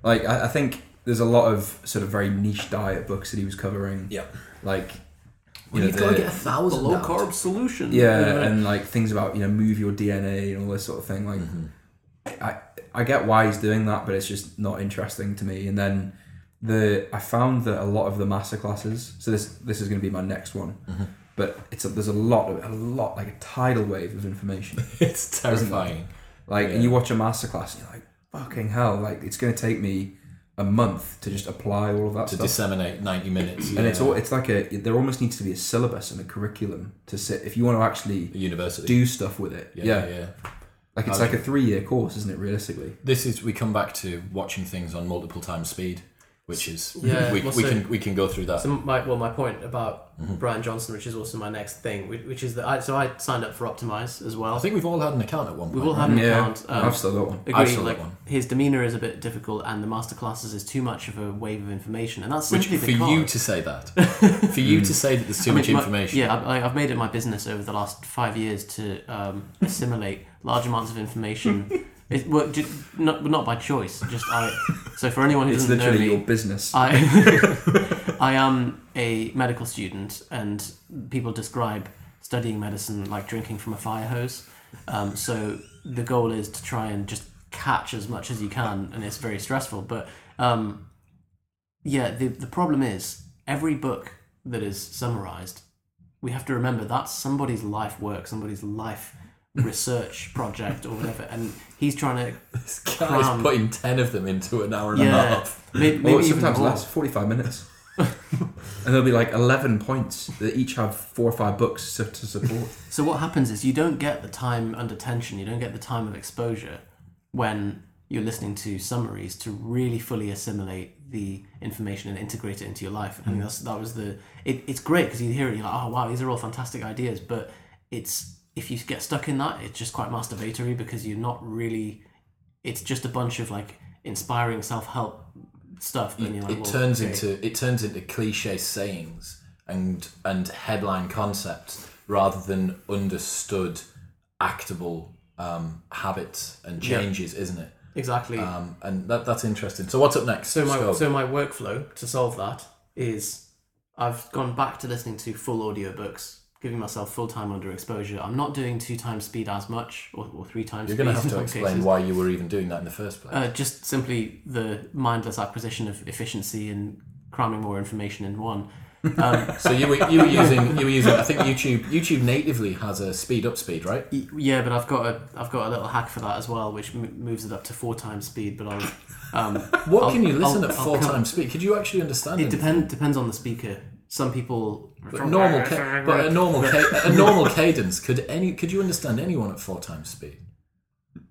like, I, I think there's a lot of sort of very niche diet books that he was covering.
Yeah.
Like, you
Well,
know,
you've got to get a
The
thousand.
low carb solution.
yeah, and like things about you know move your DNA and all this sort of thing. Like,
Mhm.
I I get why he's doing that, but it's just not interesting to me. And then the I found that a lot of the master classes. So this this is going to be my next one,
Mhm.
but it's a, there's a lot of a lot like a tidal wave of information.
It's terrifying.
Like,
Yeah.
and you watch a masterclass, and you're like, fucking hell! Like, it's going to take me a month to just apply all of that
To
stuff.
disseminate 90 minutes.
and it's all it's like a there almost needs to be a syllabus and a curriculum to sit if you want to actually
a university.
do stuff with it.
yeah,
Yeah,
yeah.
like it's like a three year course, isn't it? Realistically,
This is we come back to watching things on multiple times speed, which is
Yeah,
we,
well,
we
so-
can we can go through that.
So my well, my point about
Mhm.
Brian Johnson, which is also my next thing, which, which is that I so I signed up for Optimize as well.
I think we've all had an account at one point.
We've all had an
yeah,
account. Um,
I've still got one.
I've
agree,
still got
like
one.
his demeanor is a bit difficult, and the masterclasses is too much of a wave of information, and that's
Which for
because
you to say that, for you to say that there's too
I mean,
much
my-
information.
yeah, I, I've made it my business over the last five years to um, assimilate large amounts of information. It, well, ju- not not by choice. Just I. So for anyone who
It's
doesn't know
literally
me,
your business.
I I am a medical student, and people describe studying medicine like drinking from a fire hose. Um, so the goal is to try and just catch as much as you can, and it's very stressful. But um, yeah, the the problem is every book that is summarized, we have to remember that's somebody's life work, somebody's life research project or whatever, and he's trying to
This guy's
Cram.
putting ten of them into an hour and a
yeah
half.
maybe,
Well,
maybe even
sometimes
more.
less, forty-five minutes, and there'll be like eleven points that each have four or five books to, to support.
So what happens is you don't get the time under tension, you don't get the time of exposure when you're listening to summaries to really fully assimilate the information and integrate it into your life. And think that's that was the it, it's great because you hear it, you're like, oh wow, these are all fantastic ideas, but it's if you get stuck in that, it's just quite masturbatory because you're not really it's just a bunch of like inspiring self help stuff and you're like,
it
well,
turns
okay.
into it turns into cliche sayings and and headline concepts rather than understood actable um, habits and
Yeah.
changes, isn't it?
exactly
Um, and that, that's interesting. So what's up next?
So my
Scope?
so my workflow to solve that is I've gone back to listening to full audiobooks, giving myself full time under exposure. I'm not doing two times speed as much or, or three times. Speed.
You're going to have to explain
cases.
why you were even doing that in the first place.
Uh, just simply the mindless acquisition of efficiency and cramming more information in one. Um,
so you were you were using you were using I think YouTube YouTube natively has a speed up speed right.
yeah, but I've got a I've got a little hack for that as well, which m- moves it up to four times speed. But I'll um,
What
I'll-
can you listen
I'll-
at 4 times speed? Could you actually understand
it
anything?
depend depends on the speaker. Some people
But normal, ca- but a normal, ca- a normal cadence. Could any? Could you understand anyone at four times speed?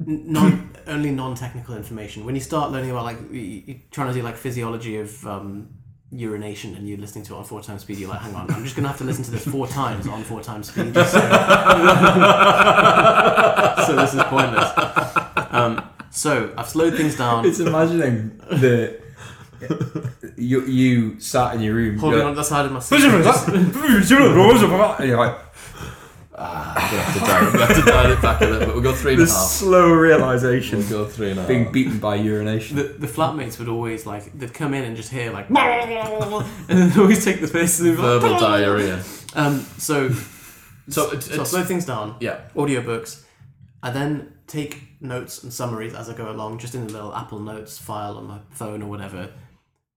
Non only non-technical information when you start learning about like you're trying to do like physiology of um, urination and you're listening to it on four times speed you're like hang on i'm just gonna have to listen to this four times on four times speed so, so this is pointless um, so i've slowed things down
It's imagining the you you sat in your room.
holding
you're
on the side of my seat
and you're like
Ah, we have to dial, we have to dial it back a little bit. We'll go three and a
the
half.
slow realization
We'll go three and a half.
being beaten by urination.
the, the flatmates would always like they'd come in and just hear like and then they'd always take the piss and they'd be like,
Verbal diarrhea.
um, so
So it's,
so I
it's
slow things down
yeah.
audiobooks. I then take notes and summaries as I go along, just in a little Apple Notes file on my phone or whatever,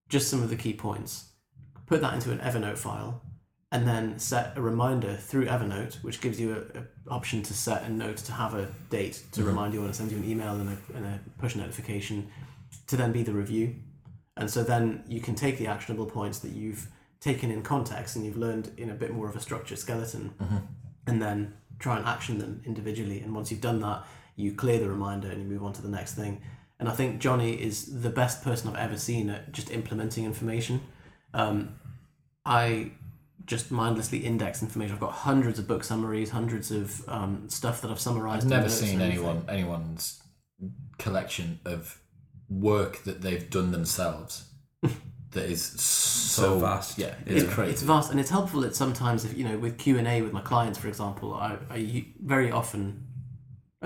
just some of the key points. Put that into an Evernote file, and then set a reminder through Evernote, which gives you an option to set a note to have a date to
Mhm.
remind you or to send you an email and a, and a push notification to then be the review. And so then you can take the actionable points that you've taken in context and you've learned in a bit more of a structured skeleton
Mhm.
and then try and action them individually. And once you've done that, you clear the reminder and you move on to the next thing. And I think Jonny is the best person I've ever seen at just implementing information. Um, I just mindlessly index information. I've got hundreds of book summaries, hundreds of um, stuff that I've summarized.
I've never seen anyone anyone's collection of work that they've done themselves that is so,
So vast.
Yeah, it's
It-
crazy.
It's vast, and it's helpful that sometimes, if you know, with Q and A with my clients, for example, I very often, th-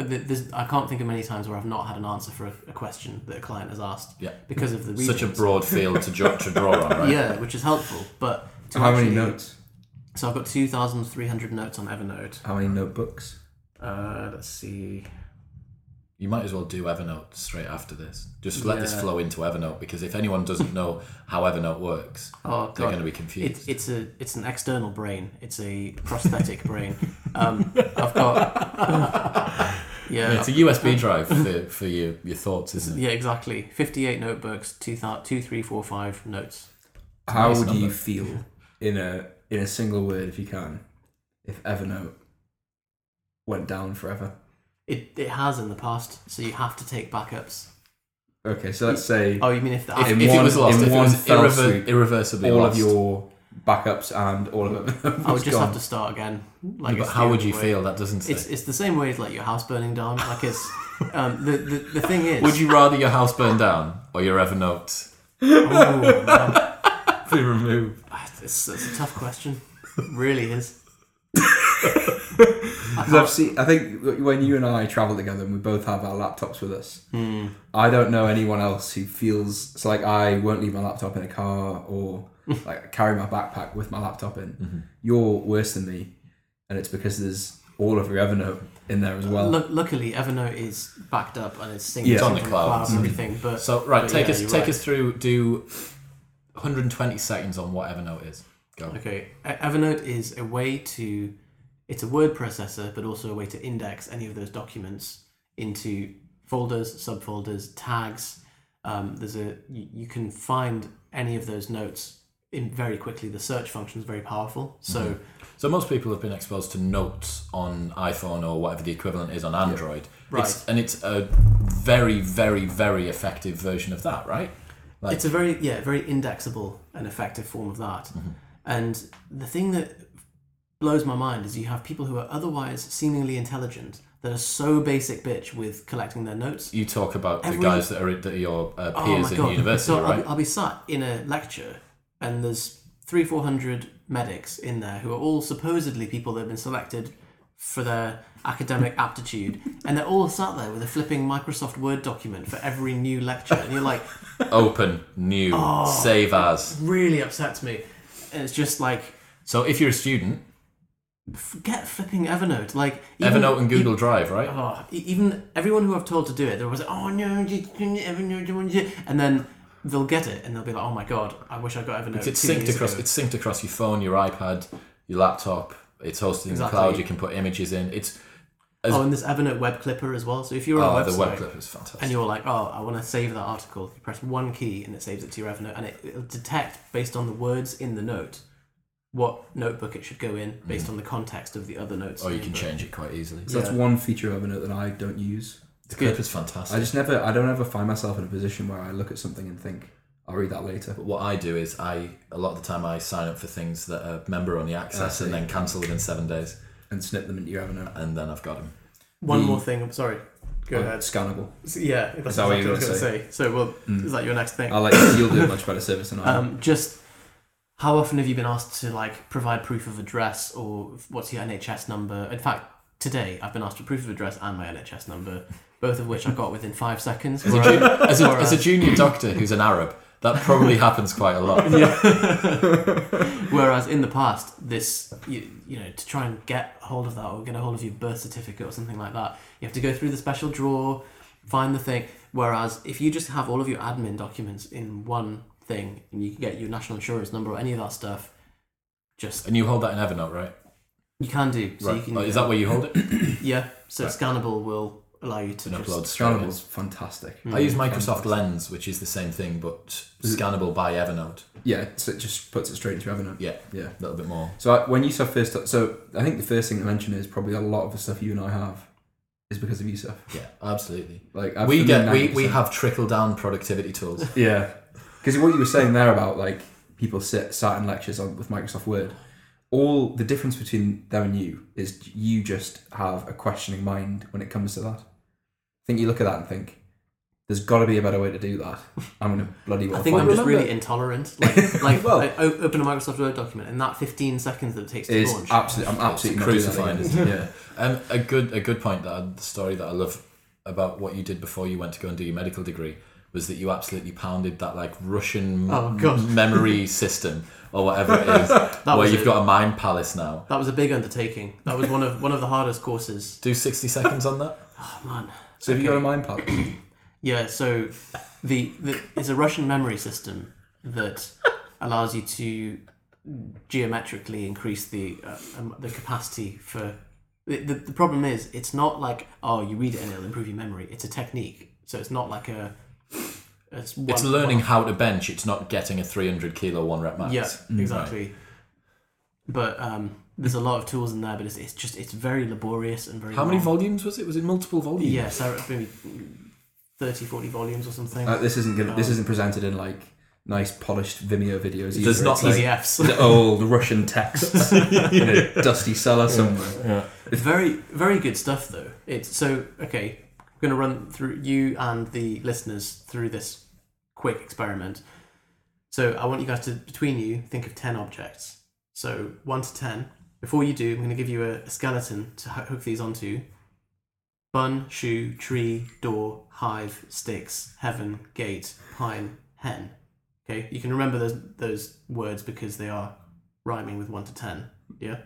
there's, I can't think of many times where I've not had an answer for a, a question that a client has asked.
Yeah.
because of the
Such a broad field to, draw to draw on, right?
Yeah, which is helpful, but to
How many notes?
So I've got two thousand three hundred notes on Evernote.
How many notebooks?
Uh, let's see.
You might as well do Evernote straight after this. Just let this flow into Evernote because if anyone doesn't know how Evernote works,
Oh
they're going to be confused.
It's it's a it's an external brain. It's a prosthetic brain. Um, I've got yeah,
Yeah, it's a USB drive for, for your, your thoughts, isn't it?
yeah, exactly. Fifty-eight notebooks, two, th- two, three, four, five notes.
How
nice
would you feel in a in a single word, if you can, if Evernote went down forever?
It it has in the past, so you have to take backups.
Okay, so let's say
Oh, you mean if the
If,
In
if it was lost, if it was
fell
irrever- irreversibly
all
lost,
of your backups and all of it.
I would just
gone.
have to start again. Like
but how would you
way.
feel? That doesn't say.
It's it's the same way as like your house burning down. Like it's um, the, the the thing is.
Would you rather your house burn down or your Evernote
Oh,
be removed?
It's, it's a tough question. It really is. I
'Cause I've seen. I think when you and I travel together and we both have our laptops with us,
Hmm.
I don't know anyone else who feels it's like I won't leave my laptop in a car or like carry my backpack with my laptop in.
Mm-hmm.
You're worse than me, and it's because there's all of your Evernote in there as well.
Lu- luckily, Evernote is backed up and it's synced
Yeah.
On the cloud.
and everything. But
So right,
But
take
yeah,
us take
right.
us through. Do 120 seconds on what Evernote is. Go.
okay, Evernote is a way to. It's a word processor, but also a way to index any of those documents into folders, subfolders, tags. Um, there's a you, you can find any of those notes in very quickly. The search function is very powerful. So.
So most people have been exposed to Notes on iPhone or whatever the equivalent is on Android.
Right.
It's, and it's a very, very, very effective version of that, right? Like,
it's a very yeah very indexable and effective form of that
Mm-hmm.
and the thing that blows my mind is you have people who are otherwise seemingly intelligent that are so basic bitch with collecting their notes.
You talk about
Every-
the guys that are, that are your uh,
oh
peers
my
in
god.
university,
so I'll, be, I'll be sat in a lecture and there's three four hundred medics in there who are all supposedly people that have been selected for their academic aptitude. And they're all sat there with a flipping microsoft word document for every new lecture. And you're like
Open, new,
Oh.
save as.
really upsets me. And it's just like
So if you're a student,
Forget flipping Evernote. Like even-
Evernote and Google
e-
Drive, right?
oh, even everyone who I've told to do it, they're always like, "Oh no, Evernote," you want to-" and then they'll get it and they'll be like, "Oh my god, I wish I got Evernote."
Because it's synced across.
ago."
It's synced across your phone, your iPad, your laptop. It's hosted in the cloud. You can put images in. It's as-
oh, and there's Evernote web clipper as well. So if you're on
oh,
a
the
website
web clip is fantastic.
and you're like, "Oh, I want to save that article," you press one key and it saves it to your Evernote, and it, it'll detect based on the words in the note what notebook it should go in based on the context of the other notes.
or you can change it quite easily.
So that's
Yeah.
one feature of a note that I don't use.
The
good.
clip is fantastic.
I just never, I don't ever find myself in a position where I look at something and think, I'll read that later.
But what I do is I a lot of the time I sign up for things that are member only access and
see.
then cancel within seven days,
And snip them into your Evernote.
and then I've got them.
One
The-
more thing. I'm sorry. Go
Oh,
ahead.
Scannable.
So, yeah, that's
that what
exactly
you
what I was
were
going to say. So, well,
Mm.
is that your next thing?
I'll let you, you'll do a much better service than I. am.
Um, just how often have you been asked to like provide proof of address or what's your NHS number? In fact, today I've been asked for proof of address and my NHS number, both of which I got within five seconds.
As a, jun- as, a, as a junior doctor who's an Arab, that probably happens quite a lot.
Whereas in the past, this you, you know to try and get hold of that or get a hold of your birth certificate or something like that, you have to go through the special drawer, find the thing. Whereas if you just have all of your admin documents in one thing and you can get your national insurance number or any of that stuff, just
And you hold that in Evernote, right?
you can do. So you
right.
can.
Oh, is that where you hold it?
Yeah. So
Right.
scannable will allow you to
And
just
upload straight in.
Scannable's fantastic.
Mm.
I use Microsoft
Fantastic.
Lens, which is the same thing but scannable by Evernote.
Yeah, so it just puts it straight into Evernote.
Yeah,
Yeah.
a little bit more.
So I, when Yusef first, so I think the first thing to mention is probably a lot of the stuff you and I have is because of Yusef.
Yeah, absolutely.
Like I've
we get we, we have trickle down productivity tools.
Yeah, because what you were saying there about like people sit sat in lectures on with Microsoft Word, all the difference between them and you is you just have a questioning mind when it comes to that. I think you look at that and think, "There's got to be a better way to do that." I'm gonna bloody well
I think I'm
find
just
it.
really intolerant. Like, like
Well-
I o- open a Microsoft Word document and that 15 seconds that it takes to
Is
launch.
absolutely, I'm absolutely not doing that
crucifying,
Yeah,
Um, a good a good point that I, the story that I love about what you did before you went to go and do your medical degree was that you absolutely pounded that like Russian
Oh,
m- memory system or whatever it is,
That
where you've
it.
got a mind palace now.
That was a big undertaking. That was one of one of the hardest courses.
Do sixty seconds on that.
Oh man,
So have you got a mind palace?
Yeah, so the, the it's a Russian memory system that allows you to geometrically increase the uh, um, the capacity for. The, the, the problem is, it's not like oh, you read it and it'll improve your memory. It's a technique, so it's not like a. It's, one,
It's learning
one-
how to bench. It's not getting a 300 kilo one rep max.
Yeah, exactly. But um, there's a lot of tools in there, but it's, it's just it's very laborious and very.
How many volumes was it? Was it multiple volumes?
Yeah, so maybe 30, 40 volumes or something.
Uh, this isn't gonna, this
Um,
isn't presented in like nice polished Vimeo videos. Either.
There's not
It's like
PDFs.
the old Russian texts in a dusty cellar somewhere. Yeah.
It's very, very good stuff, though. It's so okay. Going to run through you and the listeners through this quick experiment. So I want you guys to, between you, think of ten objects. So one to ten. Before you do, I'm going to give you a, a skeleton to ho- hook these onto. Bun, shoe, tree, door, hive, sticks, heaven, gate, pine, hen. Okay, you can remember those those words because they are rhyming with one to ten. Yeah.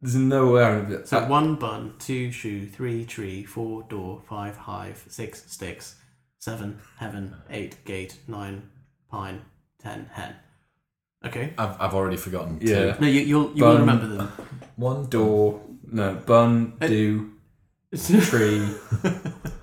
There's no way I'm gonna-
So
uh,
one bun, two shoe, three tree, four door, five hive, six sticks, seven heaven, eight gate, nine pine, ten hen. Okay.
I've, I've already forgotten.
Yeah.
two.
No, you, you'll you will remember them.
One
door. No, bun,
Uh,
do, tree,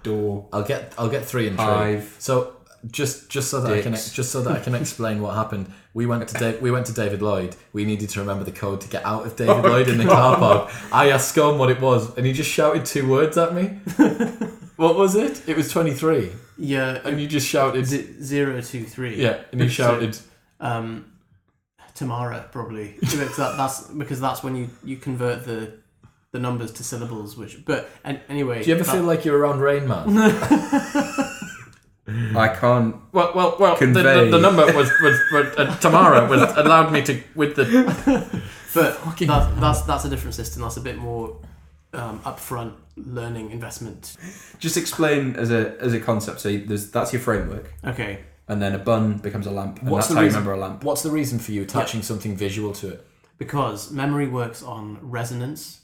door,
I'll get I'll get three and five.
hive.
So just just so that I can just so that I can explain what happened, we went to da- we went to David Lloyd. We needed to remember the code to get out of David
Oh,
Lloyd in the car park. I asked Scone what it was, and he just shouted two words at me. what was it? It was twenty three,
Yeah.
and you just shouted
z- zero, two, three.
yeah, and you shouted
Um, Tamara probably because that, that's because that's when you you convert the the numbers to syllables. Which, but and, anyway.
Do you ever
that-
feel like you're around Rain Man?
I can't.
Well, well, well. The, the, the number was was, was uh, Tamara was allowed me to with the
But
Fucking
that, that's that's a different system. That's a bit more um, upfront learning investment.
Just explain as a as a concept. So there's that's your framework,
Okay.
and then a bun becomes a lamp, and
What's
that's
the
how
reason-
you remember a lamp.
What's the reason for you attaching something visual to it?
Because memory works on resonance,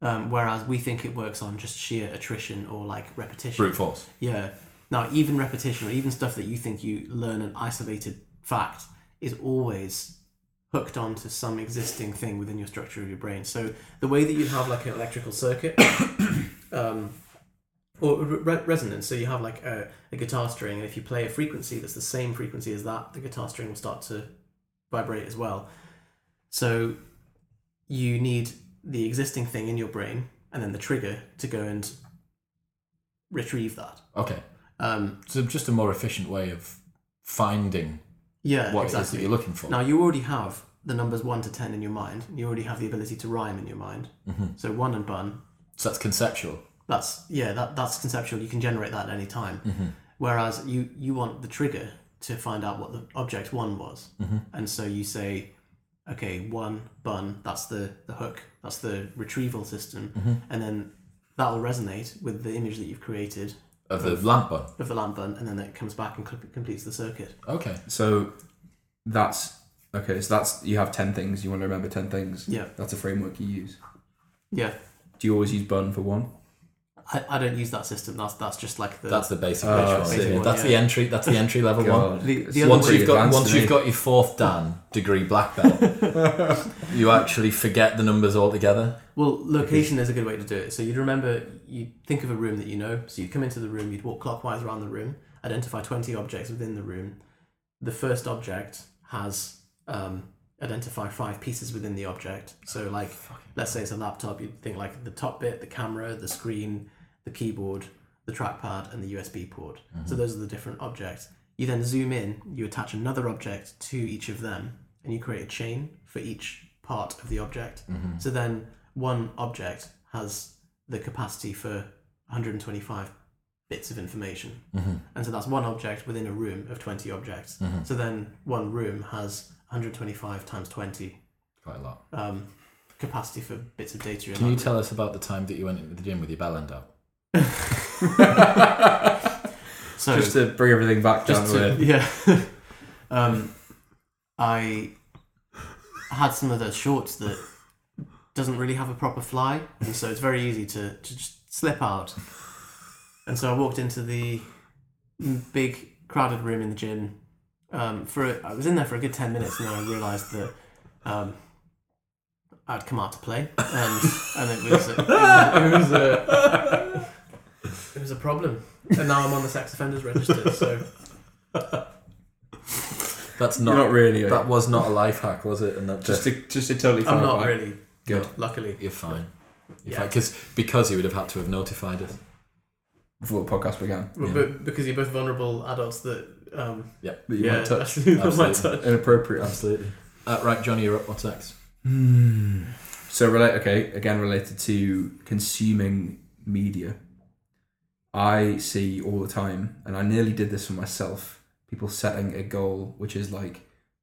um, whereas we think it works on just sheer attrition or like repetition.
Brute force.
Yeah. Now, even repetition or even stuff that you think you learn an isolated fact is always hooked onto some existing thing within your structure of your brain. So the way that you'd have like an electrical circuit, um, or re- resonance. So you have like a, a guitar string, and if you play a frequency that's the same frequency as that, the guitar string will start to vibrate as well. So you need the existing thing in your brain, and then the trigger to go and retrieve that.
Okay.
Um,
So just a more efficient way of finding
yeah,
what it is that
exactly.
you're looking for.
Now you already have the numbers one to ten in your mind. You already have the ability to rhyme in your mind.
Mhm.
So one and bun.
So that's conceptual.
That's yeah. That that's conceptual. You can generate that at any time. Whereas you you want the trigger to find out what the object one was, and so you say, okay, one bun. That's the the hook. That's the retrieval system, and then that will resonate with the image that you've created
Of the lamp bun.
of the lamp bun, and then it comes back and completes the circuit.
Okay.
So that's okay. So that's you have ten things. You want to remember ten things.
Yeah,
That's a framework you use.
yeah.
Do you always use bun for one?
I, I don't use that system. That's that's just like the
That's the basic
Oh,
bitch
I
one.
see.
isn't it?
One,
That's
yeah.
the entry. That's the entry level one.
The- the
Once you've got once you've got your fourth Dan degree black belt, you actually forget the numbers altogether.
Well, location is a good way to do it. So you'd remember, you think of a room that you know. So you'd come into the room, you'd walk clockwise around the room, identify 20 objects within the room. The first object has um, identify five pieces within the object. So, like, let's say it's a laptop, you'd think like the top bit, the camera, the screen, the keyboard, the trackpad, and the USB port. So mm-hmm. those are the different objects. You then zoom in, you attach another object to each of them, and you create a chain for each part of the object. Mm-hmm. So then one object has the capacity for 125 bits of information. Mm-hmm. And so that's one object within a room of 20 objects. So then one room has 125 times 20
Quite a lot.
um, capacity for bits of data.
Can you tell us about the time that you went into the gym with your bell end out?
So
Just to bring everything back down
just
to
yeah, um, I had some of those shorts that doesn't really have a proper fly, and so it's very easy to, to just slip out. and so I walked into the big crowded room in the gym. Um, for a, I was in there for a good ten minutes, and then I realised that um, I'd come out to play, and and it was it was a it was a problem, and now I'm on the sex offenders register. So
That's not.
not really.
that was not a life hack, was it? And that
just to just to totally
I'm
clarify.
not really
Good.
Luckily,
you're fine. You're
Yeah.
fine. Because because you would have had to have notified us.
before the podcast began.
Well,
Yeah.
but because you're both vulnerable adults that um,
That you
yeah,
might touch
that might
Absolutely.
touch.
inappropriate.
Absolutely. Uh, right, Jonny, you're up. What's next?
Hmm. So relate. Okay, again related to consuming media. I see all the time, and I nearly did this for myself. People setting a goal, which is like,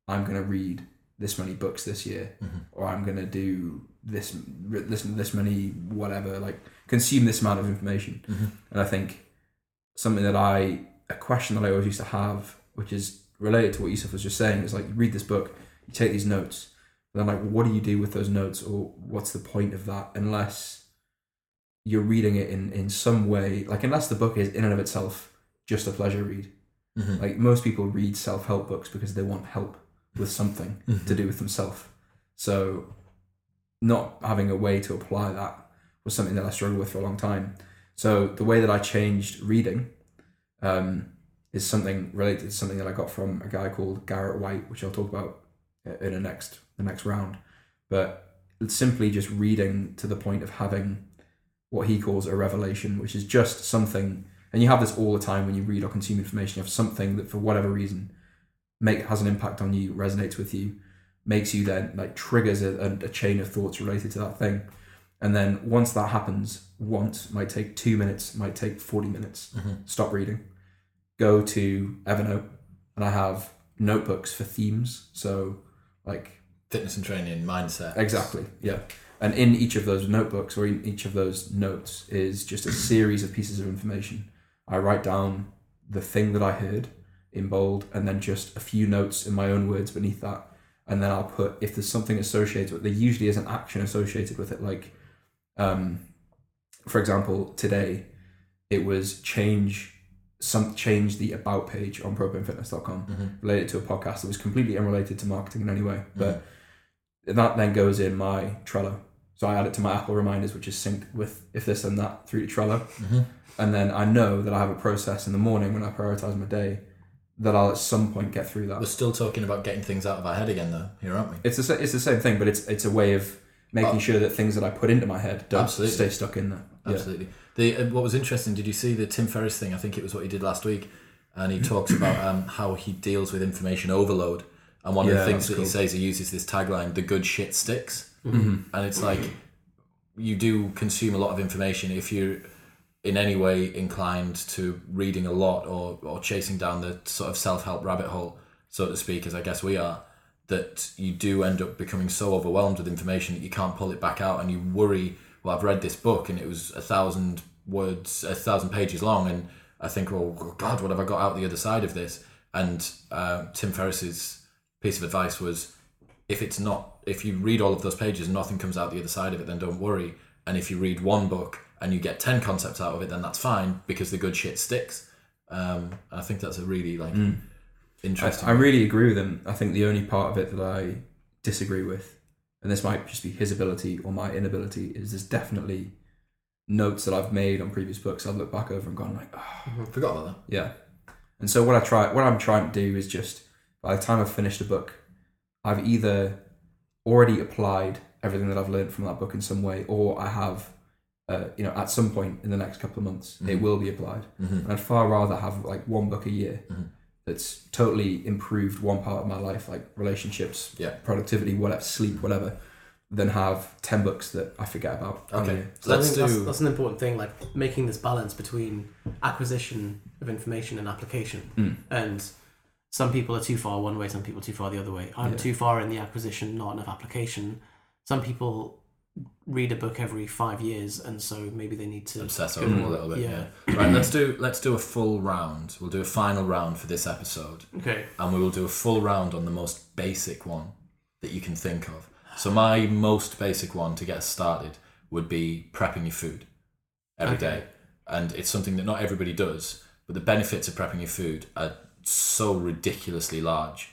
I'm going to read this many books this year,
Mhm.
or I'm going to do this, listen to this many whatever, like consume this amount of information.
Mhm.
And I think something that I, a question that I always used to have, which is related to what Yusef was just saying, is like you read this book, you take these notes, and then like what do you do with those notes, or what's the point of that, unless you're reading it in in some way, like unless the book is in and of itself just a pleasure read.
Mhm.
Like most people read self help books because they want help with something
Mhm.
to do with themselves. So, not having a way to apply that was something that I struggled with for a long time. So, the way that I changed reading um, is something related to something that I got from a guy called Garrett White, which I'll talk about in the next the next round. But simply just reading to the point of having what he calls a revelation, which is just something. And you have this all the time when you read or consume information. You have something that, for whatever reason, make has an impact on you, resonates with you, makes you then like triggers a, a, chain of thoughts related to that thing. And then once that happens, once might take two minutes, might take forty minutes.
Mhm.
Stop reading, go to Evernote, and I have notebooks for themes. So like
Fitness and training, mindset.
Exactly, yeah. And in each of those notebooks or in each of those notes is just a series of pieces of information. I write down the thing that I heard in bold and then just a few notes in my own words beneath that. And then I'll put, if there's something associated with it, there usually is an action associated with it. Like, um, for example, today it was change some change the about page on propanefitness.com
Mhm.
related to a podcast that was completely unrelated to marketing in any way. But that then goes in my Trello. So I add it to my Apple reminders, which is synced with if this and that through to Trello.
Mhm.
And then I know that I have a process in the morning when I prioritize my day that I'll at some point get through that.
We're still talking about getting things out of our head again, though. Here, aren't we?
It's the, it's the same thing, but it's it's a way of making
Oh.
sure that things that I put into my head don't
Absolutely.
stay stuck in there. Yeah.
Absolutely. The uh, what was interesting? Did you see the Tim Ferriss thing? I think it was what he did last week, and he talks about um, how he deals with information overload. And one of the things that he says he uses this tagline: "The good shit sticks."
Mhm.
And it's like you do consume a lot of information if you're in any way inclined to reading a lot or or chasing down the sort of self help rabbit hole, so to speak, as I guess we are. That you do end up becoming so overwhelmed with information that you can't pull it back out, and you worry. Well, I've read this book and it was a thousand words, a thousand pages long, and I think, well, God, what have I got out the other side of this? And uh, Tim Ferriss's piece of advice was, if it's not, if you read all of those pages and nothing comes out the other side of it, then don't worry. And if you read one book and you get ten concepts out of it, then that's fine because the good shit sticks. Um, I think that's a really like
I,
interesting.
I really agree with him. I think the only part of it that I disagree with, and this might just be his ability or my inability, is there's definitely notes that I've made on previous books I've looked back over and gone like, oh, I
forgot about that.
Yeah. And so what I try what I'm trying to do is just by the time I've finished a book, I've either already applied everything that I've learned from that book in some way, or I have uh, you know, at some point in the next couple of months, it
Mhm.
will be applied.
Mhm.
And I'd far rather have like one book a year
Mhm.
that's totally improved one part of my life, like relationships,
Yeah.
productivity, whatever, sleep, whatever, than have ten books that I forget about.
Okay.
So
Let's
think that's,
do-
that's an important thing, like making this balance between acquisition of information and application.
Mm.
And some people are too far one way, some people too far the other way. I'm
Yeah.
too far in the acquisition, not enough application. Some people read a book every five years, and so maybe they need to
obsess over mm. it a little bit.
Yeah.
Yeah. Right. Let's do let's do a full round. We'll do a final round for this episode,
Okay.
and we will do a full round on the most basic one that you can think of. So my most basic one to get started would be prepping your food every
Okay.
day. and it's something that not everybody does. But the benefits of prepping your food are so ridiculously large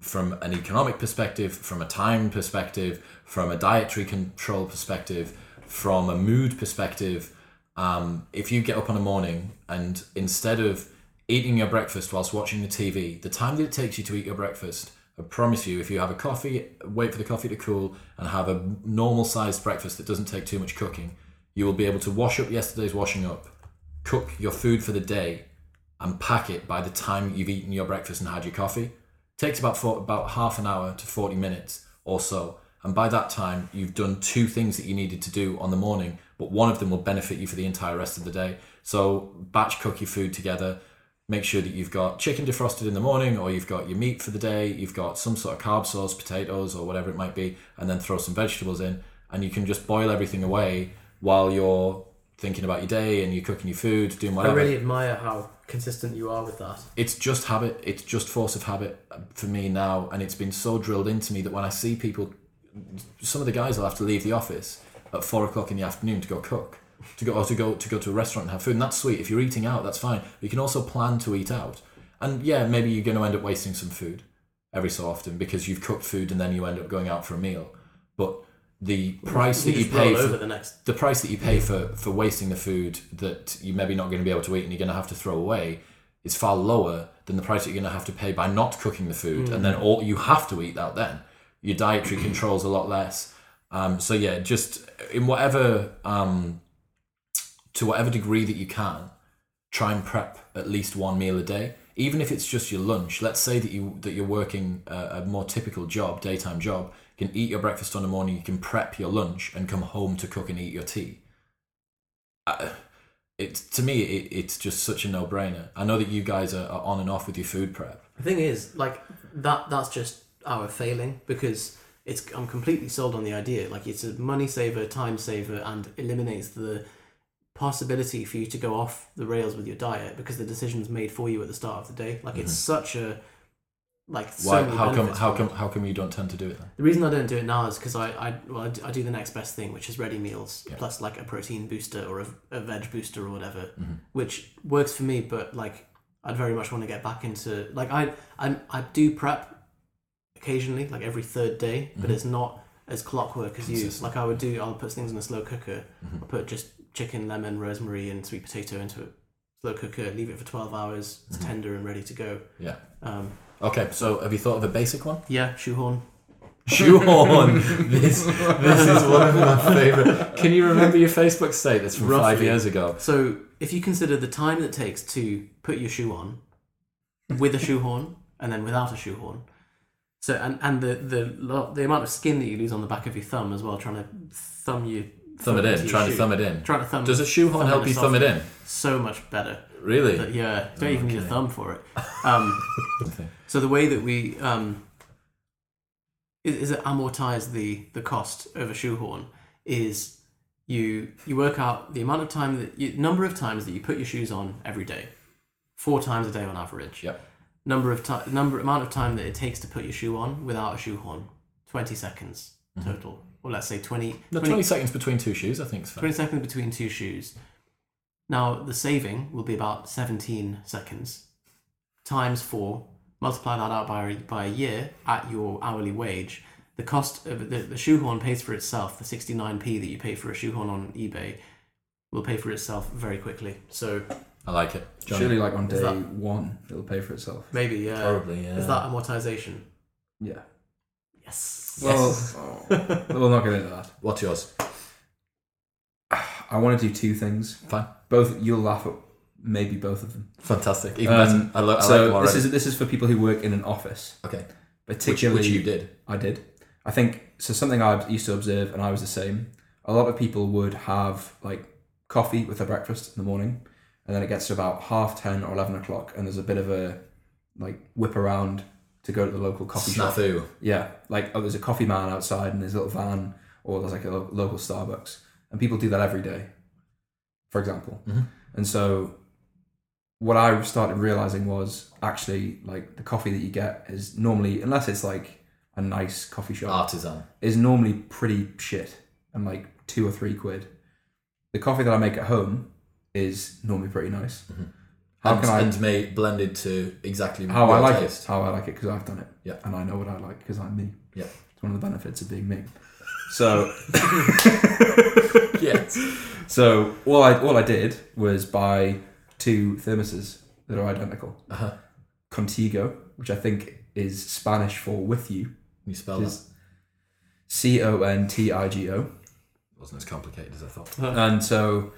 from an economic perspective, from a time perspective, from a dietary control perspective, from a mood perspective. Um, if you get up on a morning and instead of eating your breakfast whilst watching the TV, the time that it takes you to eat your breakfast, I promise you, if you have a coffee, wait for the coffee to cool, and have a normal sized breakfast that doesn't take too much cooking, you will be able to wash up yesterday's washing up, cook your food for the day, and pack it by the time you've eaten your breakfast and had your coffee. takes about four, about half an hour to 40 minutes or so. And by that time, you've done two things that you needed to do on the morning, but one of them will benefit you for the entire rest of the day. So, batch cook your food together. Make sure that you've got chicken defrosted in the morning, or you've got your meat for the day, you've got some sort of carb sauce, potatoes, or whatever it might be, and then throw some vegetables in. And you can just boil everything away while you're thinking about your day and you're cooking your food, doing whatever.
I really admire how consistent you are with that.
it's just habit it's just force of habit for me now and it's been so drilled into me that when i see people some of the guys will have to leave the office at four o'clock in the afternoon to go cook to go or to go to go to a restaurant and have food and that's sweet if you're eating out that's fine you can also plan to eat out and yeah maybe you're going to end up wasting some food every so often because you've cooked food and then you end up going out for a meal but the price that you
just roll
pay
over
for
the next.
the price that you pay for for wasting the food that you're maybe not going to be able to eat and you're going to have to throw away is far lower than the price that you're going to have to pay by not cooking the food and then all you have to eat that then. Your dietary controls a lot less. Um, so yeah just in whatever um, to whatever degree that you can try and prep at least one meal a day. Even if it's just your lunch let's say that you that you're working a, a more typical job daytime job you can eat your breakfast on the morning you can prep your lunch and come home to cook and eat your tea uh, it to me it, it's just such a no-brainer i know that you guys are, are on and off with your food prep
The thing is, like that. That's just our failing because it's. I'm completely sold on the idea. Like it's a money saver, time saver, and eliminates the possibility for you to go off the rails with your diet because the decision's made for you at the start of the day. Like it's such a like so
why
many
how come how come how come you don't tend to do it then
The reason I don't do it now is because I, I well I do, the next best thing, which is ready meals
Yeah.
plus like a protein booster or a, a veg booster or whatever,
Mhm.
which works for me. But like I'd very much want to get back into like I I I do prep occasionally, like every third day, but
Mhm.
it's not as clockwork as you.
Consistent.
Like I would do, I'll put things in a slow cooker.
Mhm.
I'll put just chicken, lemon, rosemary, and sweet potato into a slow cooker. Leave it for twelve hours. It's
Mhm.
tender and ready to go.
Yeah.
Um,
okay so have you thought of a basic one?
Yeah, shoehorn.
shoehorn. This this is one of my favorite. Can you remember your facebook status from five years ago?
So if you consider the time that it takes to put your shoe on with a shoehorn and then without a shoehorn, so and and the the the amount of skin that you lose on the back of your thumb as well, trying to thumb you
thumb it in trying to thumb it in.
Trying to thumb
does a shoehorn help you thumb it in?
So much better.
really?
But yeah, don't even need a thumb for it. Um,
Okay.
So the way that we um, is, is it amortize the the cost of a shoehorn is you you work out the amount of time that you, number of times that you put your shoes on every day, four times a day on average.
Yep.
Number of time, number amount of time that it takes to put your shoe on without a shoehorn, twenty seconds total, or let's say 20,
no 20 seconds between two shoes i think
20 seconds between two shoes. Now, the saving will be about 17 seconds times four, multiply that out by, by a year at your hourly wage. The cost of the, the shoehorn pays for itself. The 69p that you pay for a shoehorn on eBay will pay for itself very quickly. So
i like it Jonny?
Surely, like on day
that-
one, it'll pay for itself.
maybe, yeah.
probably yeah
is that amortization?
Yeah.
Yes.
Well, we'll not get into that.
what's yours
I want to do two things.
Fine.
Both you'll laugh at maybe both of them.
fantastic even
Um,
better i, lo- I like
so
them already
this is this is for people who work in an office,
okay
particularly
which you did
I did. I think so. Something I used to observe, and I was the same. A lot of people would have like coffee with their breakfast in the morning, and then it gets to about half ten or eleven o'clock, and there's a bit of a like whip around to go to the local coffee shop. Yeah, like oh, there's a coffee man outside and there's a little van, or there's like a lo- local Starbucks, and people do that every day, for example.
Mhm.
And so, what I started realizing was actually like the coffee that you get is normally, unless it's like a nice coffee shop,
artisan
is normally pretty shit and like two or three quid. The coffee that I make at home is normally pretty nice.
Mhm.
How
and,
can I
and made blended to exactly
how I like
taste.
it? How I like it because I've done it.
Yeah.
and I know what I like because I'm me.
Yeah.
it's one of the benefits of being me. So
Yes.
So all I all I did was buy two thermoses that are identical.
Uh-huh.
Contigo, which I think is Spanish for with you,
Can you spell
which
that?
is C O N T I G O.
wasn't as complicated as I thought.
And so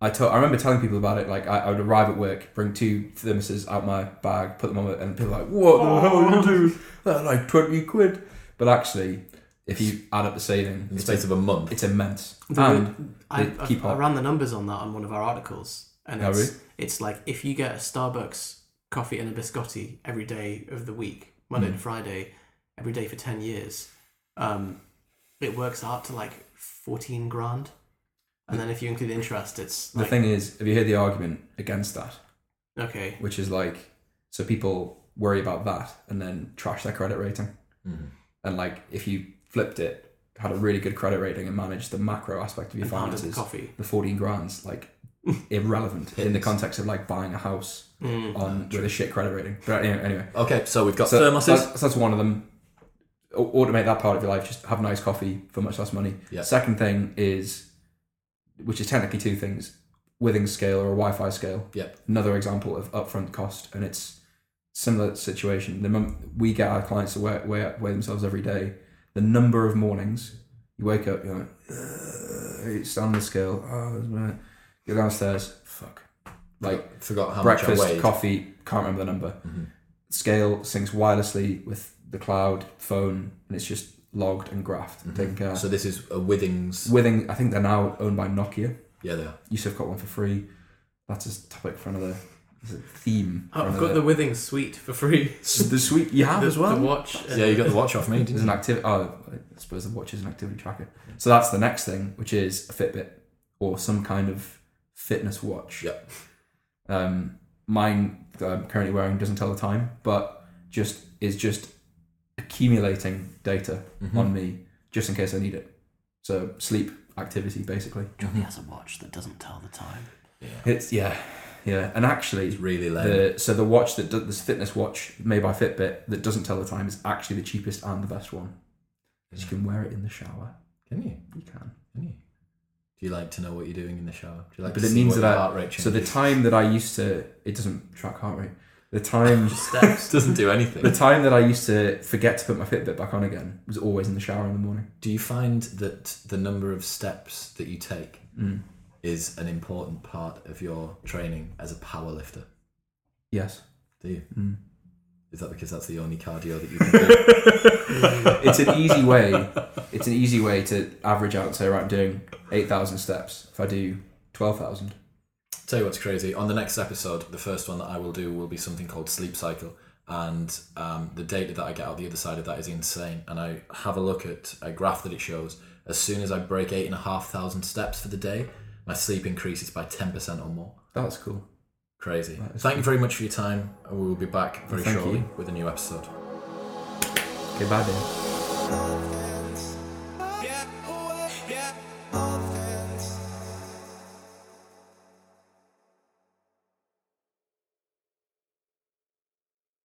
I told I remember telling people about it. Like I, I would arrive at work, bring two thermoses out my bag, put them on, it, and people were like, "What the hell are you doing? That's like twenty quid." But actually, if you add up the saving,
In the
it's,
space of a month.
it's immense.
The-
And
I, I,
keep
I
up.
ran the numbers on that on one of our articles, and
Oh,
it's,
really?
it's like if you get a Starbucks coffee and a biscotti every day of the week, Monday
Mm.
to Friday, every day for ten years, um, it works out to like fourteen grand. And then if you include interest, it's
the thing is, have you heard the argument against that?
okay.
which is like so people worry about that and then trash their credit rating
Mhm.
and like if you flipped it had a really good credit rating and managed the macro aspect of your
And pounded the
finances
coffee.
the 14 grand's like irrelevant in the context of like buying a house
Mm.
on with a shit credit rating. But anyway, anyway.
Okay, so we've got
so
thermoses.
that's, that's one of them. Automate that part of your life. Just have nice coffee for much less money.
Yeah.
second thing is which is technically two things Withing scale or a wi-fi scale.
Yep.
another example of upfront cost and it's similar situation. The mom- we get our clients to weigh, weigh, weigh themselves every day. The number of mornings you wake up you're like you stand on the scale. Oh, there's my-" go downstairs fuck like
Forgot how
breakfast
much I weighed.
coffee can't remember the number
Mhm.
scale syncs wirelessly with the cloud phone and it's just logged and graphed and
Mhm.
taken care.
So this is a Withings.
Withing, I think they're now owned by Nokia.
Yeah, they are.
Yusef got one for free. That's a topic for another it's a theme.
Oh, I've got the Withings suite for free.
the suite you have
the,
as well.
The watch.
Yeah, you got the watch off me,
There's
didn't
an
you?
activity. Oh, I suppose the watch is an activity tracker. So that's the next thing, which is a Fitbit or some kind of fitness watch.
Yep.
Um, mine that I'm currently wearing doesn't tell the time, but just is just accumulating data
Mhm.
on me just in case I need it. So sleep activity basically.
Jonny has a watch that doesn't tell the time.
Yeah.
It's yeah, yeah, and actually
It's really lame.
the so the watch that does this fitness watch made by Fitbit that doesn't tell the time is actually the cheapest and the best one. 'Cause You can wear it in the shower.
Can you?
You can.
Can you? Do you like to know what you're doing in the shower? Do you like
But
to
it
see
means
what
that I-
heart rate
So the time that I used to it doesn't track heart rate. The time
Steps.
doesn't do anything.
the time that I used to forget to put my Fitbit back on again was always in the shower in the morning.
Do you find that the number of steps that you take
Mm.
is an important part of your training as a power lifter?
Yes.
Do you?
Mm.
Is that because that's the only cardio that you can do?
it's an easy way. It's an easy way to average out and say, right, I'm doing eight thousand steps. If I do twelve thousand,
Tell you what's crazy. On the next episode, the first one that I will do will be something called sleep cycle, and um, the data that I get out the other side of that is insane. And I have a look at a graph that it shows. As soon as I break eight and a half thousand steps for the day, my sleep increases by ten percent or more.
that's cool.
Crazy. Thank you very much for your time, and we will be back very
Thank
shortly
you.
with a new episode.
Okay, bye then.